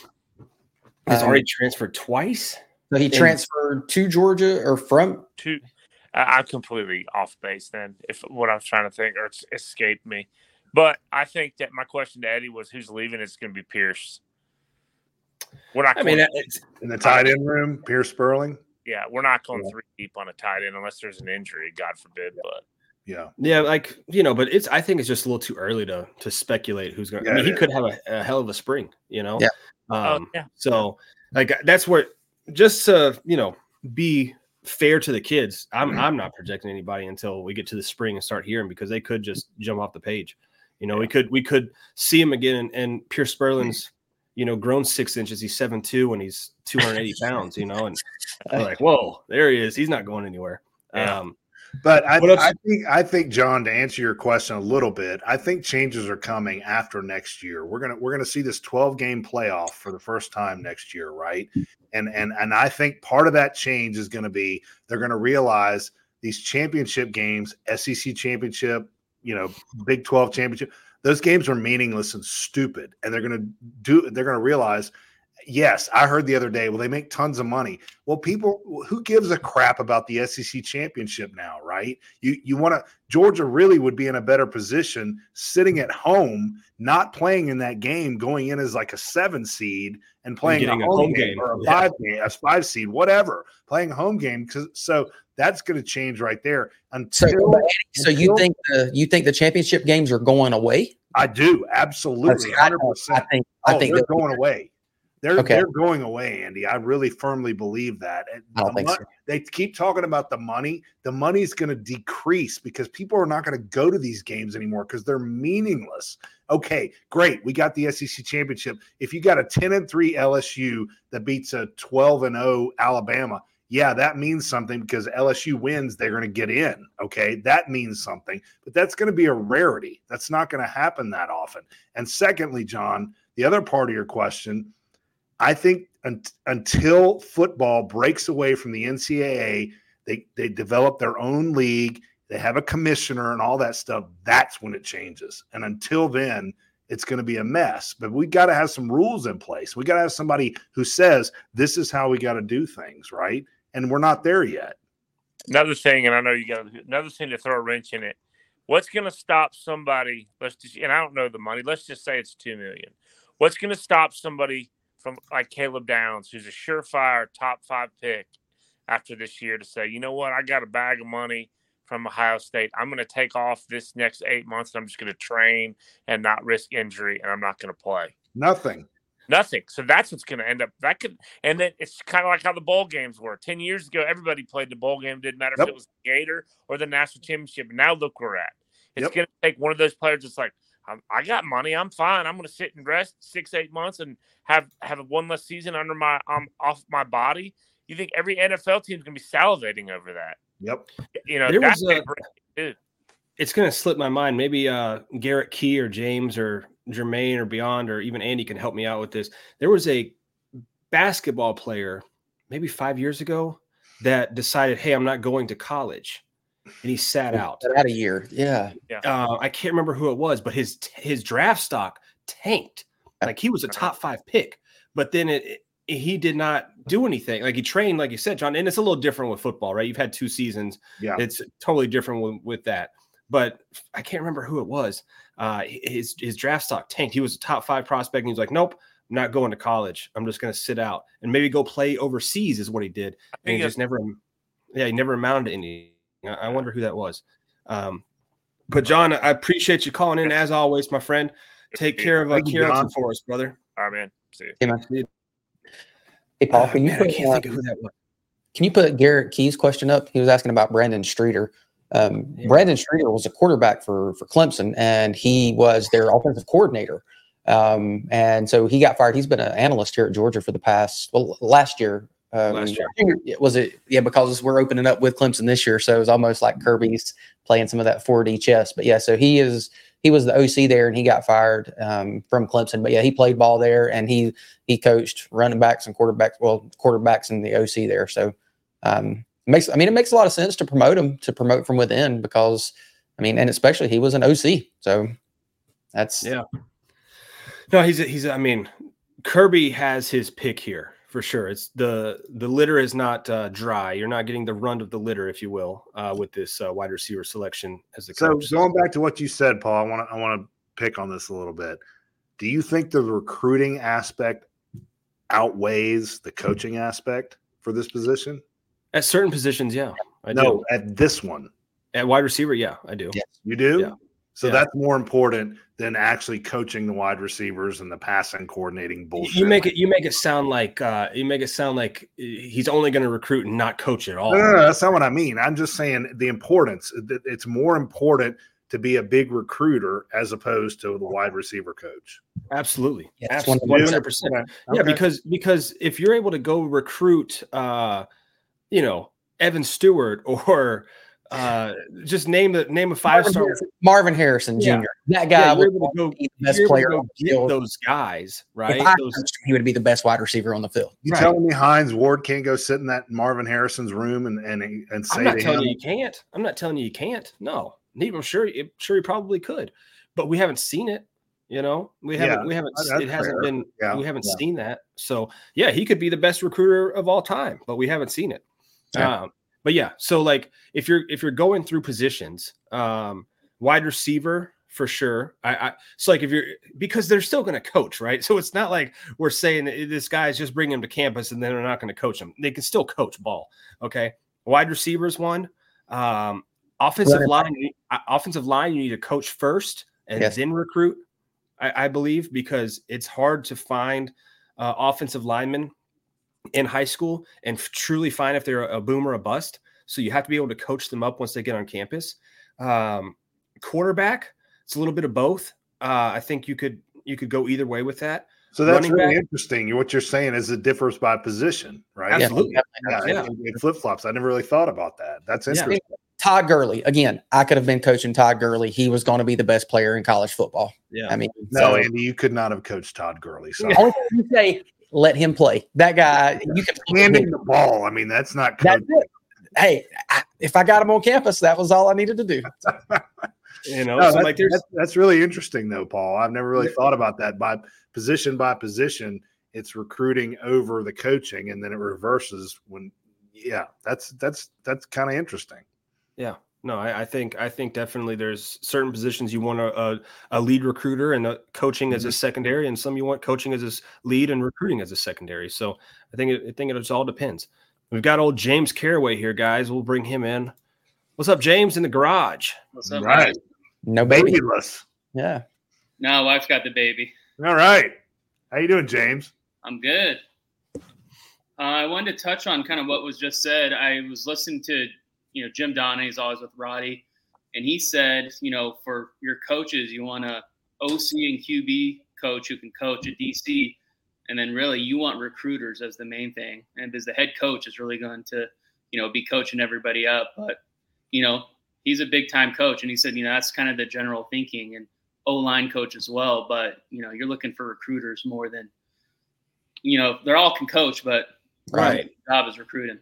He's Um, already transferred twice. So he transferred to Georgia or from two. I- I'm completely off base then. If what I was trying to think or it's escaped me, but I think that my question to Eddie was who's leaving. It's going to be Pearce. We're not. I mean, it's, In the tight end room, Pearce Spurlin. yeah, we're not going three deep on a tight end unless there's an injury, God forbid. But Yeah. Yeah, like you know, but it's I think it's just a little too early to to speculate who's going. to I mean, he could have a, a hell of a spring, you know. Yeah. Um, Oh, yeah. So like that's where just to you know be fair to the kids. I'm I'm not projecting anybody until we get to the spring and start hearing because they could just jump off the page. You know, we could we could see him again and, and Pearce Spurlin's you know grown six inches. He's seven two and he's 280 pounds. You know, and like, whoa, there he is. He's not going anywhere. Yeah. Um, But I, I think I think John, to answer your question a little bit, I think changes are coming after next year. We're gonna we're gonna see this 12 game playoff for the first time next year, right? And and and I think part of that change is gonna be they're gonna realize these championship games, SEC championship, you know, Big 12 championship, those games are meaningless and stupid. And they're gonna do they're gonna realize Yes, I heard the other day. Well, they make tons of money. Well, people, who gives a crap about the SEC championship now, right? You you want to Georgia really would be in a better position sitting at home, not playing in that game, going in as like a seven seed and playing getting a a home, home game, game. or a Yeah. five game, a five seed, whatever, playing a home game. Because so that's going to change right there. So, Until but so you until- think the you think the championship games are going away? I do absolutely, I, hundred I percent. think I Oh, think they're going away. They're Okay. they're going away, Andy. I really firmly believe that. And I don't the think mon- so. They keep talking about the money. The money's going to decrease because people are not going to go to these games anymore because they're meaningless. Okay, great. We got the SEC championship. If you got a 10 and 3 LSU that beats a 12 and 0 Alabama, yeah, that means something because LSU wins, they're going to get in. Okay, that means something, but that's going to be a rarity. That's not going to happen that often. And secondly, John, the other part of your question, I think un- until football breaks away from the NCAA, they they develop their own league, they have a commissioner and all that stuff. That's when it changes. And until then, it's going to be a mess. But we got to have some rules in place. We got to have somebody who says this is how we got to do things, right? And we're not there yet. another thing, and I know you got another thing to throw a wrench in it. What's going to stop somebody? Let's just, and I don't know the money. Let's just say it's two million. What's going to stop somebody from like Caleb Downs, who's a surefire top five pick after this year, to say, you know what, I got a bag of money from Ohio State. I'm going to take off this next eight months. And I'm just going to train and not risk injury, and I'm not going to play. Nothing. Nothing. So that's what's going to end up. That could, and then it's kind of like how the bowl games were. Ten years ago, everybody played the bowl game. Didn't matter Yep. if it was the Gator or the national championship. Now look where we're at. It's Yep. going to take one of those players that's like, I'm, I got money. I'm fine. I'm going to sit and rest six, eight months and have have one less season under my um off my body. You think every NFL team's going to be salivating over that? Yep. You know, There that's was a- it's going to slip my mind. Maybe uh, Garrett Key or James or Jermaine or Beyond or even Andy can help me out with this. There was a basketball player maybe five years ago that decided, hey, I'm not going to college. And he sat out. Out a year, yeah. Uh, I can't remember who it was, but his his draft stock tanked. Like he was a top five pick, but then it, it- he did not do anything. Like he trained, like you said, John. And it's a little different with football, right? You've had two seasons Yeah. it's totally different with, with that. But I can't remember who it was. Uh, his his draft stock tanked. He was a top five prospect, and he's like, "Nope, I'm not going to college. I'm just going to sit out and maybe go play overseas." Is what he did, and he just never, yeah, he never amounted to anything. I I wonder who that was. Um, but John, I appreciate you calling in as always, my friend. Take care of uh, Thank you, Kieran for us, brother. All right, man. See you. Hey, man. Hey, Paul, Ah, can you man, I put, can't uh, think of who that was. can you put Garrett Key's question up? He was asking about Brandon Streeter. Um, Yeah. Brandon Streeter was a quarterback for for Clemson, and he was their offensive coordinator. Um, and so he got fired. He's been an analyst here at Georgia for the past well last year. Um, Last year. was it? Yeah, because we're opening up with Clemson this year, so it's almost like Kirby's playing some of that 4D chess. But yeah, so he is he was the OC there, and he got fired um, from Clemson. But yeah, he played ball there, and he he coached running backs and quarterbacks. Well, quarterbacks in the OC there. So um, makes I mean it makes a lot of sense to promote him to promote from within because I mean, and especially he was an OC. So that's Yeah. No, he's a, he's. a- I mean, Kirby has his pick here for sure. It's the the litter is not uh, dry. You're not getting the run of the litter, if you will, uh, with this uh, wide receiver selection as the So coach. going back to what you said, Paul, I want to I want to pick on this a little bit. Do you think the recruiting aspect outweighs the coaching aspect for this position? At certain positions, yeah. I no, do. at this one. At wide receiver, yeah, I do. Yeah. You do? Yeah. So Yeah. that's more important than actually coaching the wide receivers and the passing coordinating bullshit. You make it you make it sound like uh you make it sound like he's only going to recruit and not coach at all. No, no, no, that's not what I mean. I'm just saying the importance. that It's more important to be a big recruiter as opposed to the wide receiver coach. Absolutely. Yes, Absolutely. 100%. 100%. Yeah, Okay. because because if you're able to go recruit uh you know, Evan Stewart or uh just name the name of five Marvin star Harrison, Marvin Harrison Jr. Yeah. That guy you're would able to go, be the best you're able to player go on the get field. those guys, right? Those, coached he would be the best wide receiver on the field. You Right. telling me Hines Ward can't go sit in that Marvin Harrison's room and and, and say I'm not to telling him, you you can't. I'm not telling you you can't. No, I'm sure. I'm sure he probably could, but we haven't seen it. You know, we haven't. Yeah, we haven't. It hasn't fair. been. Yeah, we haven't yeah. seen that. So yeah, he could be the best recruiter of all time, but we haven't seen it. Yeah. Um, but yeah, so like if you're if you're going through positions, um, wide receiver for sure. I, I so like if you're because they're still going to coach, right? So it's not like we're saying this guy's just bringing him to campus and then they're not going to coach him. They can still coach ball. Okay, wide receivers one. Um, offensive line, uh, offensive line, you need to coach first and Yes. then recruit. I, I believe because it's hard to find uh, offensive linemen in high school and f- truly find if they're a boom or a bust. So you have to be able to coach them up once they get on campus. Um, quarterback, it's a little bit of both. Uh, I think you could you could go either way with that. So that's Running really back- interesting. What you're saying is it differs by position, right? Absolutely. Yeah, Yeah. It, it flip flops. I never really thought about that. That's Yeah. interesting. Todd Gurley, again, I could have been coaching Todd Gurley. He was going to be the best player in college football. Yeah. I mean, No, so, Andy, you could not have coached Todd Gurley. So only thing you say, let him play. That guy, you can handing the ball. I mean, that's not That's it. Hey, I, if I got him on campus, that was all I needed to do. You know, No, so that's, like there's that's, that's really interesting, though, Paul. I've never really thought about that. By position by position, it's recruiting over the coaching, and then it reverses when. Yeah, that's that's that's kind of interesting. Yeah. No, I, I think I think definitely there's certain positions you want a, a, a lead recruiter and a coaching as a secondary, and some you want coaching as a lead and recruiting as a secondary. So I think it, I think it just all depends. We've got old James Caraway here, guys. We'll bring him in. What's up, James, in the garage? What's up, Right, guys? No baby. babyless. Yeah. No, wife's got the baby. All right, how you doing, James? I'm good. Uh, I wanted to touch on kind of what was just said. I was listening to, you know, Jim Donnan. He's always with Roddy, and he said, you know, for your coaches, you want a OC and QB coach who can coach at DC, and then really you want recruiters as the main thing. And because the head coach is really going to, you know, be coaching everybody up, but you know, he's a big time coach, and he said, you know, that's kind of the general thinking and O line coach as well. But you know, you're looking for recruiters more than, you know, they're all can coach, but Right. job is recruiting.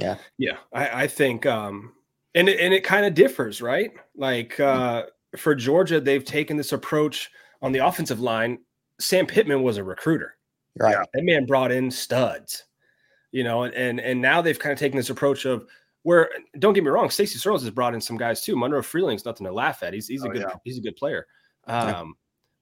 Yeah, I, I think, um, and it, and it kind of differs, right? Like uh, for Georgia, they've taken this approach on the offensive line. Sam Pittman was a recruiter. Right. Yeah. That man brought in studs, you know, and and and now they've kind of taken this approach of where don't get me wrong, Stacy Searles has brought in some guys too. Monroe Freeling's nothing to laugh at. He's he's a Oh, good yeah. he's a good player. Yeah. Um,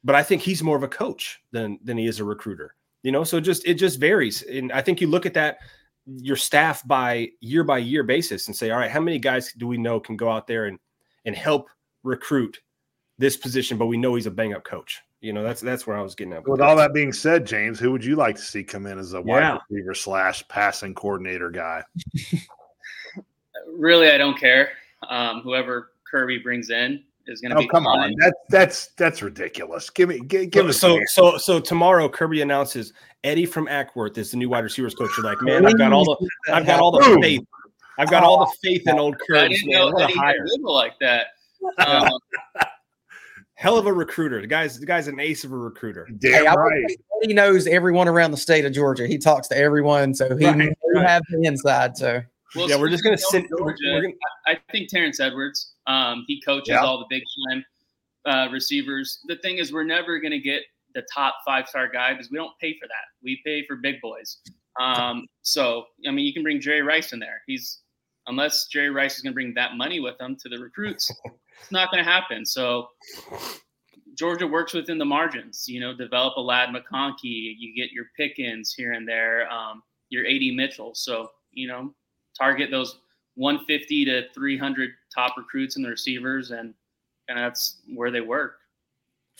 but I think he's more of a coach than than he is a recruiter. You know, so just it just varies. And I think you look at that your staff by year by year basis and say, all right, how many guys do we know can go out there and and help recruit this position, but we know he's a bang up coach. You know, that's that's where I was getting at. With all that being said, James, who would you like to see come in as a Yeah. wide receiver slash passing coordinator guy? Really, I don't care. Um, whoever Kirby brings in is going to Oh, be come fine. on, that's that's that's ridiculous. Give me give, give us so so so tomorrow Kirby announces Eddie from Acworth is the new wide receivers coach. You're like, man, I've got all the I've got all the faith. I've got all the faith in old I Kirby. didn't know what a Eddie had hire. like that. Um, Hell of a recruiter. The guy's the guy's an ace of a recruiter. Damn Hey, right. He knows everyone around the state of Georgia. He talks to everyone, so he Right, right. have the inside. So well, yeah, we're just gonna speaking sit. Georgia, we're gonna, I think Terrence Edwards. Um, he coaches Yeah. all the big time uh, receivers. The thing is, we're never going to get the top five star guy because we don't pay for that. We pay for big boys. Um, so I mean, you can bring Jerry Rice in there. He's unless Jerry Rice is going to bring that money with him to the recruits, it's not going to happen. So Georgia works within the margins. You know, develop a Ladd McConkey. You get your Pickens here and there. Um, your AD Mitchell. So you know, target those 150 to 300 top recruits and the receivers, and and that's where they work.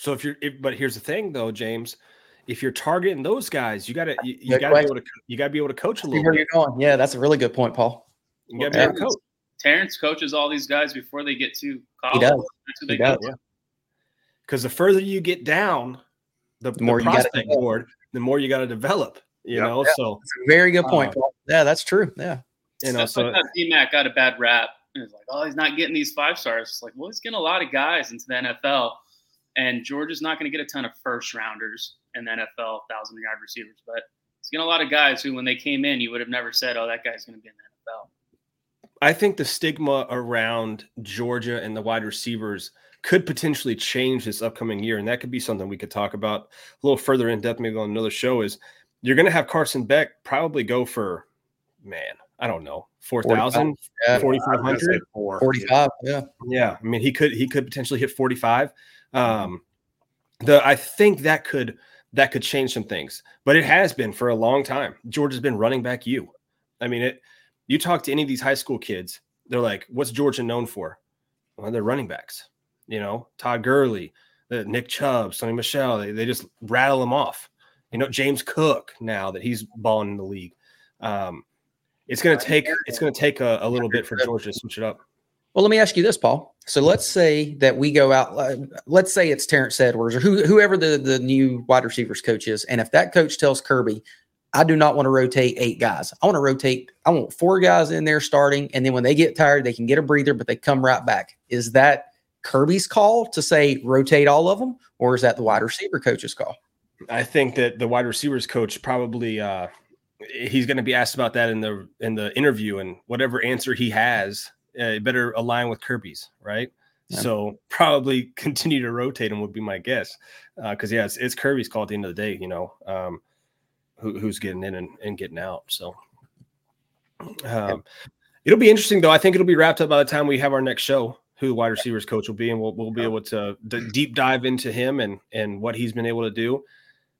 So if you're, if, but here's the thing though, James, if you're targeting those guys, you gotta you, you gotta be able to you gotta be able to coach a little Where bit. you're going? Yeah, that's a really good point, Paul. You gotta be able to coach. Terrence coaches all these guys before they get to college. He does. That's He does. to. Because the further you get down, the, the more you gotta prospect develop. board, the more you got to develop. You Yep. know, Yeah. so That's a very good point, Uh, Yeah, that's true. Yeah. you know, so why D-Mac got a bad rap. It's like, oh, he's not getting these five stars. It's like, well, he's getting a lot of guys into the NFL, and Georgia's not going to get a ton of first rounders in the NFL, thousand yard receivers, but he's getting a lot of guys who, when they came in, you would have never said, oh, that guy's going to be in the NFL. I think the stigma around Georgia and the wide receivers could potentially change this upcoming year, and that could be something we could talk about a little further in depth, maybe on another show. Is you're going to have Carson Beck probably go for, man, I don't know, four thousand, Yeah. forty I five was gonna say hundred. four. 45. Yeah. Yeah, I mean he could he could potentially hit 45. Um the I think that could that could change some things. But it has been for a long time. Georgia's been running back you. I mean it you talk to any of these high school kids, they're like, what's Georgia known for? Well, they're running backs. You know, Todd Gurley, uh, Nick Chubb, Sony Michel, they, they just rattle them off. You know, James Cook now that he's balling in the league. Um, it's going to take it's going to take a, a little bit for Georgia to switch it up. Well, let me ask you this, Paul. So let's say that we go out. uh, Let's say it's Terrence Edwards or who, whoever the, the new wide receivers coach is. And if that coach tells Kirby, I do not want to rotate eight guys, I want to rotate, I want four guys in there starting. And then when they get tired, they can get a breather, but they come right back. Is that Kirby's call to say rotate all of them? Or is that the wide receiver coach's call? I think that the wide receivers coach probably uh, he's going to be asked about that in the in the interview, and whatever answer he has, uh, it better align with Kirby's, right? Yeah. So probably continue to rotate him would be my guess, because yeah, it's, it's Kirby's call at the end of the day, you know, um, who, who's getting in and, and getting out. So um, it'll be interesting though. I think it'll be wrapped up by the time we have our next show. Who the wide receivers coach will be, and we'll we'll be able to d- deep dive into him and and what he's been able to do.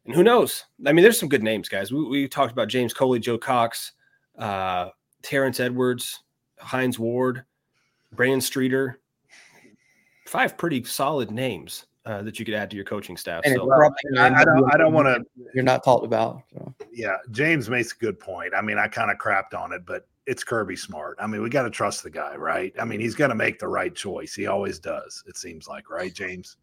And who knows? I mean, there's some good names, guys. We, we talked about James Coley, Joe Cox, uh, Terrence Edwards, Hines Ward, Brandon Streeter. Five pretty solid names uh, that you could add to your coaching staff. And So it's probably I, I don't. I don't want to. You're not talked about. So. Yeah, James makes a good point. I mean, I kind of crapped on it, but it's Kirby Smart. I mean, we got to trust the guy, right? I mean, he's going to make the right choice. He always does. It seems like, right, James?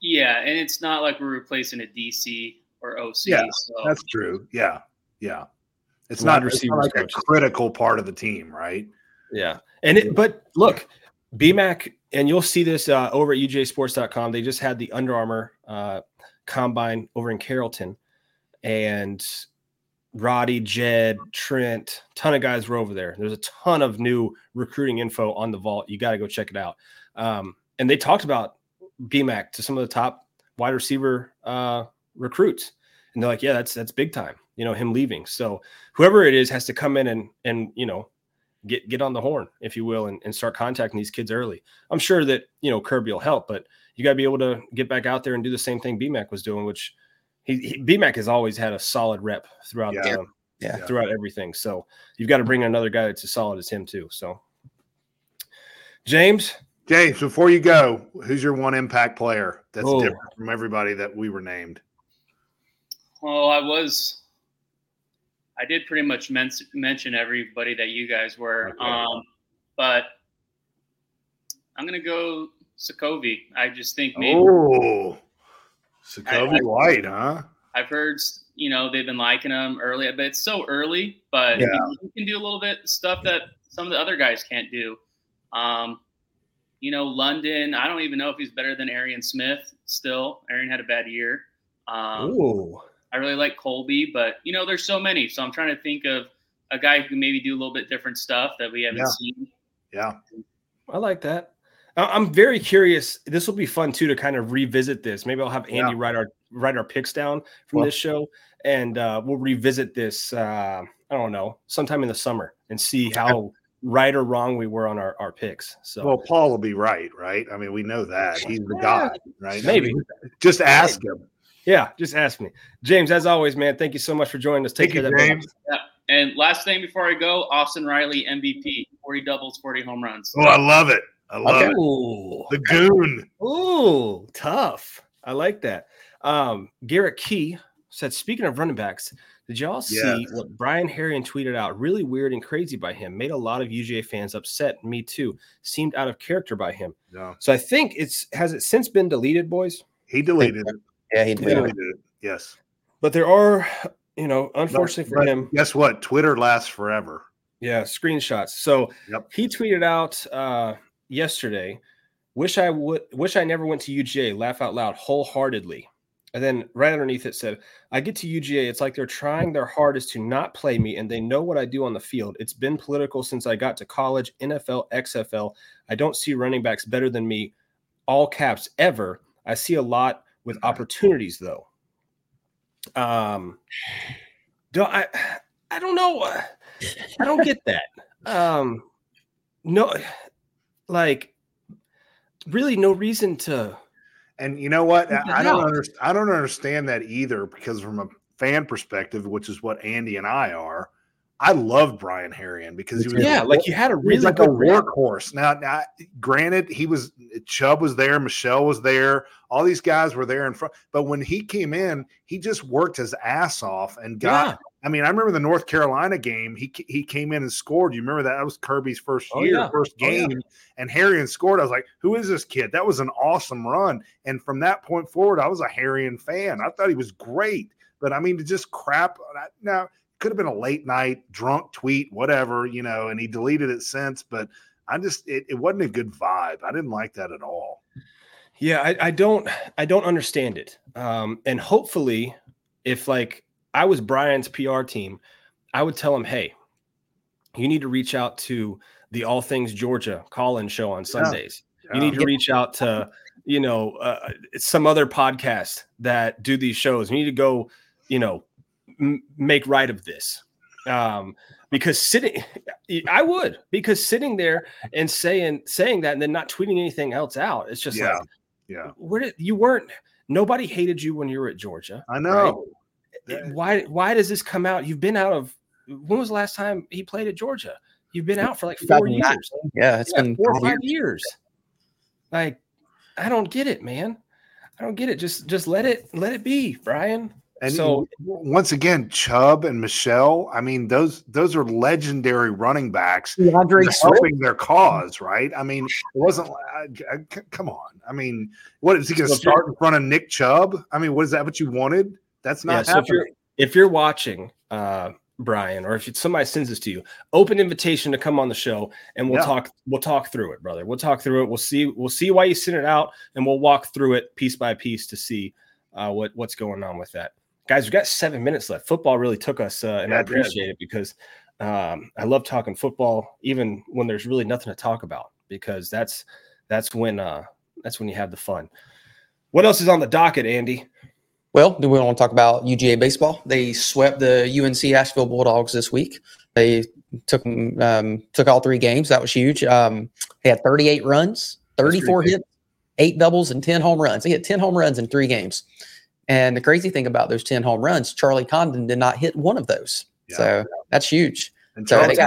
Yeah, and it's not like we're replacing a DC or OC. Yeah, so That's true. Yeah, yeah. It's not, it's not like a critical part of the team, right? Yeah. And it, but look, BMAC, and you'll see this uh, over at UGASports.com. They just had the Under Armour uh, combine over in Carrollton, and Roddy, Jed, Trent, ton of guys were over there. There's a ton of new recruiting info on the vault. You got to go check it out. Um, and they talked about BMAC to some of the top wide receiver uh, recruits, and they're like, "Yeah, that's that's big time." You know, him leaving. So whoever it is has to come in and and you know get get on the horn, if you will, and, and start contacting these kids early. I'm sure that you know Kirby will help, but you got to be able to get back out there and do the same thing BMAC was doing, which he, he BMAC has always had a solid rep throughout Yeah. the, Yeah. throughout everything. So you've got to bring another guy that's as solid as him too. So James, James, before you go, who's your one impact player that's Oh. different from everybody that we were named? Well, I was. I did pretty much men- mention everybody that you guys were, Okay. um, but I'm gonna go Sacovie. I just think maybe Oh, Sokovie I- White, huh? I've heard you know they've been liking him early, but it's so early. But Yeah. he, he can do a little bit stuff that some of the other guys can't do. Um, you know, London. I don't even know if he's better than Arian Smith. Still, Arian had a bad year. Um, Ooh, I really like Colby, but you know, there's so many. So I'm trying to think of a guy who can maybe do a little bit different stuff that we haven't Yeah. seen. Yeah. I like that. I- I'm very curious. This will be fun too to kind of revisit this. Maybe I'll have Andy Yeah. write our write our picks down from Well- this show, and uh, we'll revisit this. Uh, I don't know, sometime in the summer, and see how right or wrong we were on our, our picks. So Well, Paul will be right, right? I mean, we know that he's the Yeah. guy, right? I Maybe. mean, just ask him. Yeah, just ask me, James. As always, man. Thank you so much for joining us. Take Thank care. of that James. And last thing before I go, Austin Riley MVP, 40 doubles, 40 home runs. Oh, I love it. I love Okay. it. Ooh. The goon. Ooh, tough. I like that. Um, Garrett Key said, speaking of running backs, did y'all see Yes. what Brian Herrien tweeted out? Really weird and crazy by him. Made a lot of UGA fans upset. Me too. Seemed out of character by him. No, So I think it's has it since been deleted, boys? he deleted it. Yeah, he He did. deleted. Yes. But there are, you know, unfortunately for But him, Guess what? Twitter lasts forever. Yeah, screenshots. So Yep. he tweeted out uh, yesterday, "Wish I would, wish I never went to UGA." Laugh out loud, wholeheartedly. And then right underneath it said, "I get to UGA. It's like they're trying their hardest to not play me, and they know what I do on the field. It's been political since I got to college, NFL, XFL. I don't see running backs better than me, all caps ever. I see a lot with opportunities though. Um, do I? I don't know. I don't get that. Um, no, like really no reason to. And you know what? I, I don't understand. I don't understand that either because from a fan perspective, which is what Andy and I are, I love Brian Herrien because he was Yeah, like you had a really like a good rep. workhorse. Now, now, granted, he was Chubb was there, Michel was there, all these guys were there in front. But when he came in, he just worked his ass off and got. Yeah. I mean, I remember the North Carolina game. He he came in and scored. You remember that? That was Kirby's first Oh, year, yeah. first Oh, yeah. game, and Herrien scored. I was like, "Who is this kid?" That was an awesome run. And from that point forward, I was a Herrien fan. I thought he was great. But I mean, to just crap uh, now could have been a late night drunk tweet, whatever, you know, and he deleted it since. But I just it, it wasn't a good vibe. I didn't like that at all. Yeah, I, I don't I don't understand it. Um, and hopefully, if like I was Brian's PR team, I would tell him, hey, you need to reach out to the All Things Georgia call-in show on Sundays. You need to reach out to, you know, uh, some other podcast that do these shows. You need to go, you know, m- make right of this. Um, because sitting, I would because sitting there and saying saying that and then not tweeting anything else out, it's just Yeah. like yeah, where did you weren't nobody hated you when you were at Georgia. I know. It- Why why does this come out? You've been out of when was the last time he played at Georgia? You've been out for like four 2009. years. Yeah, it's Yeah, been four or five years. Like, I don't get it, man. I don't get it. Just just let it let it be, Brian. And So- once again, Chubb and Michel, I mean, those those are legendary running backs DeAndre helping their cause, right? I mean, it wasn't. I, I, come on. I mean, what is he going to So start in front of Nick Chubb? I mean, what is that? What you wanted? That's Yeah, not so if you're happening. if you're watching uh Brian, or if somebody sends this to you, open invitation to come on the show and we'll Yeah. talk we'll talk through it, brother. We'll talk through it. We'll see we'll see why you sent it out and we'll walk through it piece by piece to see uh what what's going on with that. Guys, we've got seven minutes left. Football really took us uh, and Yeah, I appreciate it because um, I love talking football, even when there's really nothing to talk about, because that's that's when uh that's when you have the fun. What else is on the docket, Andy? Well, do we want to talk about UGA baseball? They swept the UNC Asheville Bulldogs this week. They took 'em, um, took all three games. That was huge. Um, they had 38 runs, 34 hits, eight doubles, and 10 home runs. They hit 10 home runs in three games. And the crazy thing about those 10 home runs, Charlie Condon did not hit one of those. Yeah. So that's huge. And So Charlie, they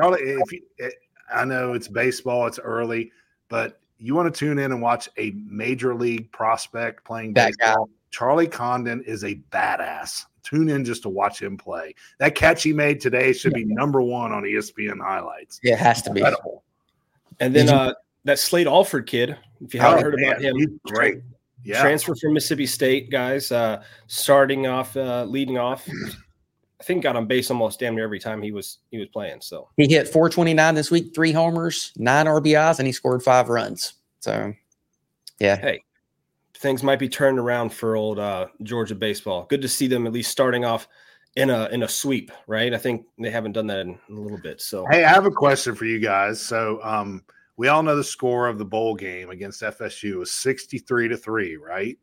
Charlie, if you, it, I know it's baseball, it's early, but you want to tune in and watch a major league prospect playing That guy. baseball. Charlie Condon is a badass. Tune in just to watch him play. That catch he made today should be number one on ESPN highlights. Yeah, it has to be. Incredible. And then uh that Slate Alford kid, if you haven't Oh, heard about him, he's great. Yeah. transfer from Mississippi State, guys. Uh, starting off, uh, leading off. I think got on base almost damn near every time he was he was playing. So He hit 429 this week, three homers, nine RBIs, and he scored five runs. So, yeah, hey, things might be turned around for old uh, Georgia baseball. Good to see them at least starting off in a in a sweep, right? I think they haven't done that in a little bit. So Hey, I have a question for you guys. So, um, we all know the score of the bowl game against FSU was 63 to 3, right?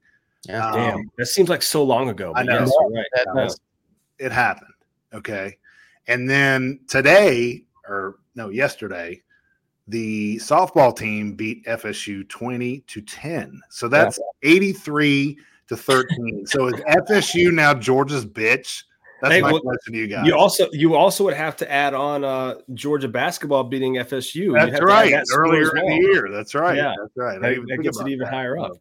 yeah. Um, damn, that seems like so long ago. I know. yes, right. That Yeah. was- It happened. Okay. And then today, or no, yesterday, the softball team beat FSU 20 to 10. So that's 83 to 13. so is FSU now Georgia's bitch? That's Hey, my well, question you guys. You also you also would have to add on uh, Georgia basketball beating FSU. That's right. that Earlier in the year. That's right. Yeah. That's right. That, that gets it even that. higher up.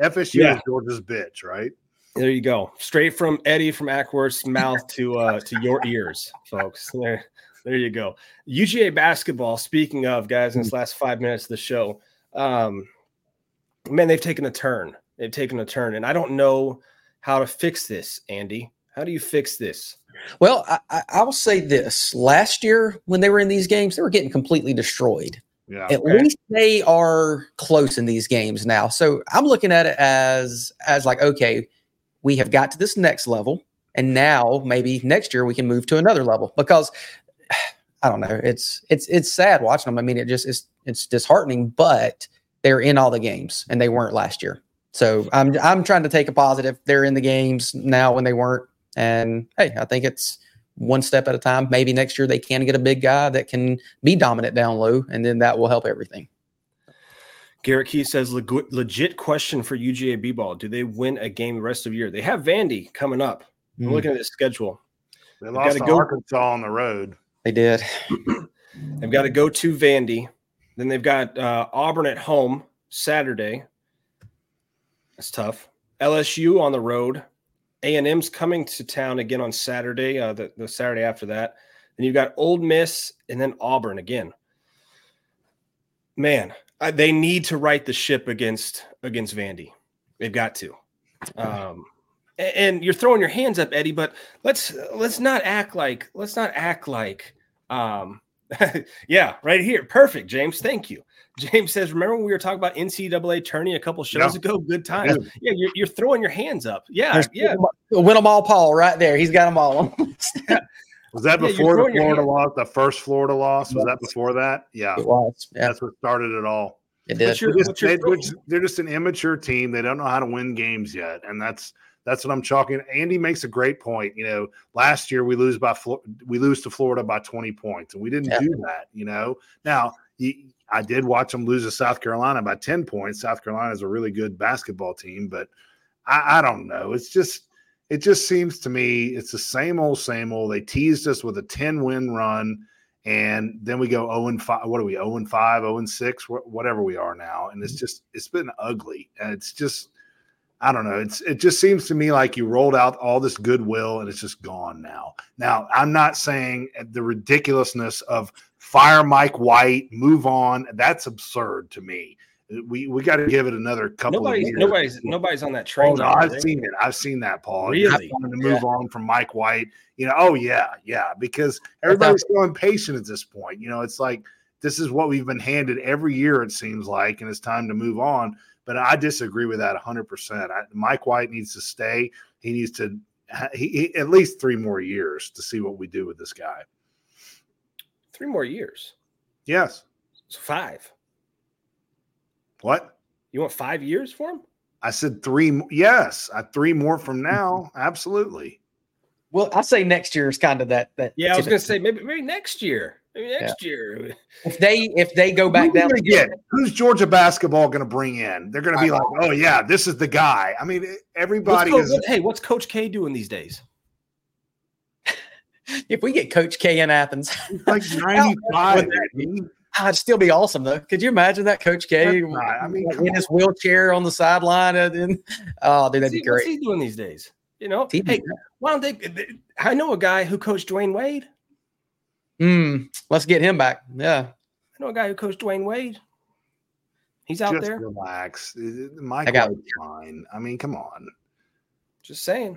FSU Yeah. is Georgia's bitch, right? There you go, straight from Eddie from Acworth's mouth to uh, to your ears, folks. There, there you go. UGA basketball. Speaking of guys, in this last five minutes of the show, um, man, they've taken a turn. They've taken a turn, and I don't know how to fix this. Andy, how do you fix this? Well, I, I, will say this: last year when they were in these games, they were getting completely destroyed. Yeah. At Okay. least they are close in these games now. So I'm looking at it as as like, okay, we have got to this next level, and now maybe next year we can move to another level because I don't know. It's it's it's sad watching them. I mean, it just it's it's disheartening, but they're in all the games and they weren't last year. So I'm I'm trying to take a positive. They're in the games now when they weren't. And hey, I think it's one step at a time. Maybe next year they can get a big guy that can be dominant down low, and then that will help everything. Garrett Key says "Leg- legit question for UGA B ball. Do they win a game the rest of the year? They have Vandy coming up. I'm Mm, looking at the schedule. They They've lost gotta to go- Arkansas on the road. They did. They've got to go to Vandy. Then they've got uh, Auburn at home Saturday. That's tough. LSU on the road. A and M's coming to town again on Saturday. Uh, the, the Saturday after that. Then you've got Ole Miss and then Auburn again. Man, I, they need to right the ship against against Vandy. They've got to. Um, a- and you're throwing your hands up, Eddie. But let's let's not act like let's not act like um, yeah, right here. Perfect, James. Thank you. James says, remember when we were talking about NCAA tourney a couple shows Yeah. ago? Good times. Yeah, you're, you're throwing your hands up. Yeah, There's yeah. win them all, Paul, right there. He's got them all. Was that Yeah, before the Florida hand- loss? The first Florida loss? Was that before that? Yeah. it was. Yeah, That's what started it all. it did. your- They're just, they, throw- are just, they're just an immature team. They don't know how to win games yet, and that's that's what I'm chalking. Andy makes a great point. You know, last year we lose by we lose to Florida by 20 points, and we didn't Yeah. do that. You know, now I did watch them lose to South Carolina by 10 points. South Carolina is a really good basketball team, but I, I don't know. It's just it just seems to me it's the same old, same old. They teased us with a 10 win run. And then we go 0 and 5. What are we? 0 and 5, 0 and 6, whatever we are now. And it's mm-hmm. just, it's been ugly. And it's just, I don't know. It's, it just seems to me like you rolled out all this goodwill and it's just gone now. Now, I'm not saying the ridiculousness of fire Mike White, move on. That's absurd to me. We, we got to give it another couple of Nobody's years. nobody's nobody's on that Oh, train. no, I've right? seen it. I've seen that, Paul. Really? Wanting to move on from Mike White. You know, oh yeah, yeah, because everybody's so impatient at this point. You know, it's like this is what we've been handed every year. It seems like, and it's time to move on. But I disagree with that 100. percent Mike White needs to stay. He needs to he, he, at least three more years to see what we do with this guy. Three more years. Yes. So five. What? You want five years for him? I said three. Yes, uh, three more from now. Absolutely. Well, I say next year is kind of that. That Yeah, I was gonna say maybe maybe next year. Maybe next year. if they if they go back are down, gonna get? Who's Georgia basketball going to bring in? They're going to be like, oh yeah, this is the guy. I mean, everybody Co- is what- hey, what's Coach K doing these days? if we get Coach K in Athens, like ninety-five. I'd still be awesome though. Could you imagine that Coach K That's not- I mean, in his wheelchair on the sideline? And, and oh, dude, that'd What's be he, what's he doing these days? You know, He- hey, why don't they? I know a guy who coached Dwyane Wade. Hmm, let's get him back. Yeah. I know a guy who coached Dwyane Wade. He's out Just there. relax. Mike I got- fine. I mean, come on. Just saying.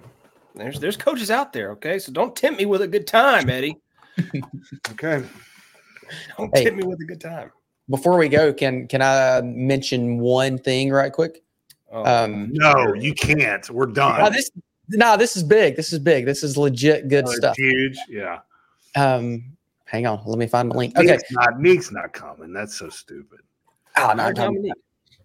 There's there's coaches out there. Okay, so don't tempt me with a good time, Eddie. Okay. Don't Hey. tempt me with a good time. Before we go, can can I mention one thing right quick? Oh, Um, No, you can't. We're done. no, this no, this is big. This is big. This is legit good Oh, stuff. Huge. Yeah. Um, hang on, let me find the link. Okay. Neek's not, Neek's not coming. That's so stupid. Oh, no, Hi.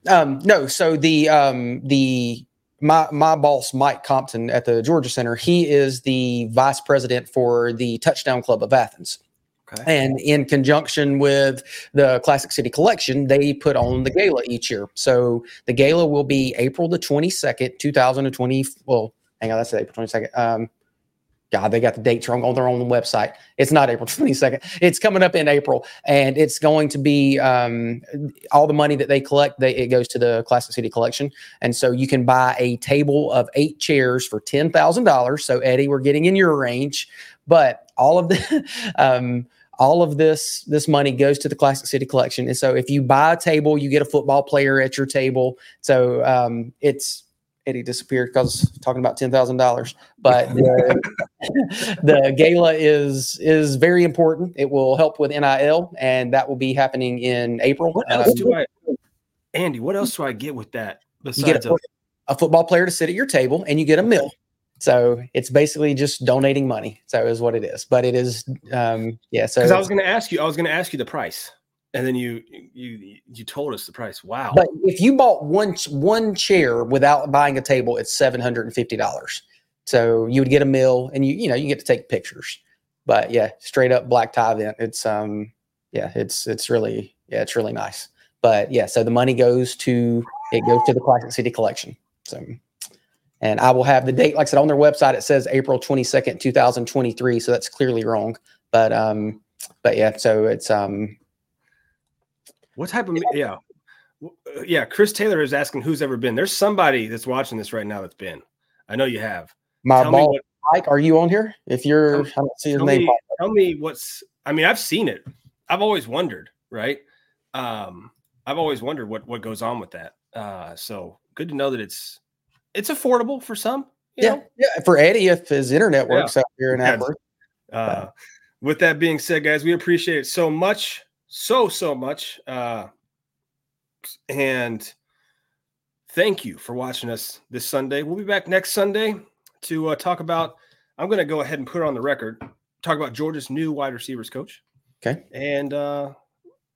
Um, no, so the um the my my boss Mike Compton at the Georgia Center, he is the vice president for the Touchdown Club of Athens. Okay. And in conjunction with the Classic City Collection, they put on the gala each year. So the gala will be April the 22nd, 2020. Well, hang on, that's April 22nd. Um, God, they got the dates wrong on their own website. It's not April 22nd. It's coming up in April, and it's going to be um, all the money that they collect. They, it goes to the Classic City Collection, and so you can buy a table of eight chairs for ten thousand dollars. So Eddie, we're getting in your range, but all of the um, all of this this money goes to the Classic City Collection, and so if you buy a table, you get a football player at your table. So um, it's Eddie disappeared because talking about ten thousand dollars. But the, gala is is very important. It will help with NIL, and that will be happening in April. What else um, do I, Andy? What else do I get with that? Besides you get a, a, football player to sit at your table, and you get a meal. So it's basically just donating money. So is what it is. But it is, um, yeah. So because I was going to ask you, I was going to ask you the price and then you you you told us the price. Wow! But if you bought one one chair without buying a table, it's seven hundred and fifty dollars. So you would get a meal, and you you know you get to take pictures. But yeah, straight up black tie event. It's um yeah, it's it's really yeah, it's really nice. But yeah, so the money goes to it goes to the Classic City Collective. So and I will have the date, like I said, on their website. It says April twenty second, two thousand twenty three. So that's clearly wrong. But um, but yeah, so it's um what type of yeah, uh, yeah? Chris Taylor is asking who's ever been. There's somebody that's watching this right now that's been. I know you have. My tell ball, what, Mike, are you on here? If you're, tell, I don't see his tell name. Me, tell me what's. I mean, I've seen it. I've always wondered, right? Um, I've always wondered what what goes on with that. Uh, so good to know that it's it's affordable for some. yeah, know? yeah. For Eddie, if his internet works yeah. out here in Acworth. Uh, with that being said, guys, we appreciate it so much so so much uh and thank you for watching us this sunday. We'll be back next sunday to uh, talk about i'm going to go ahead and put it on the record talk about georgia's new wide receivers coach. Okay. And uh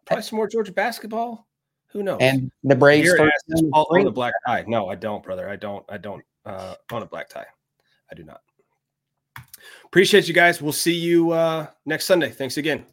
probably some more georgia basketball? Who knows? And the braves all own a black tie. No i don't brother. I don't i don't uh own a black tie. I do not. Appreciate you guys. We'll see you uh next sunday. Thanks again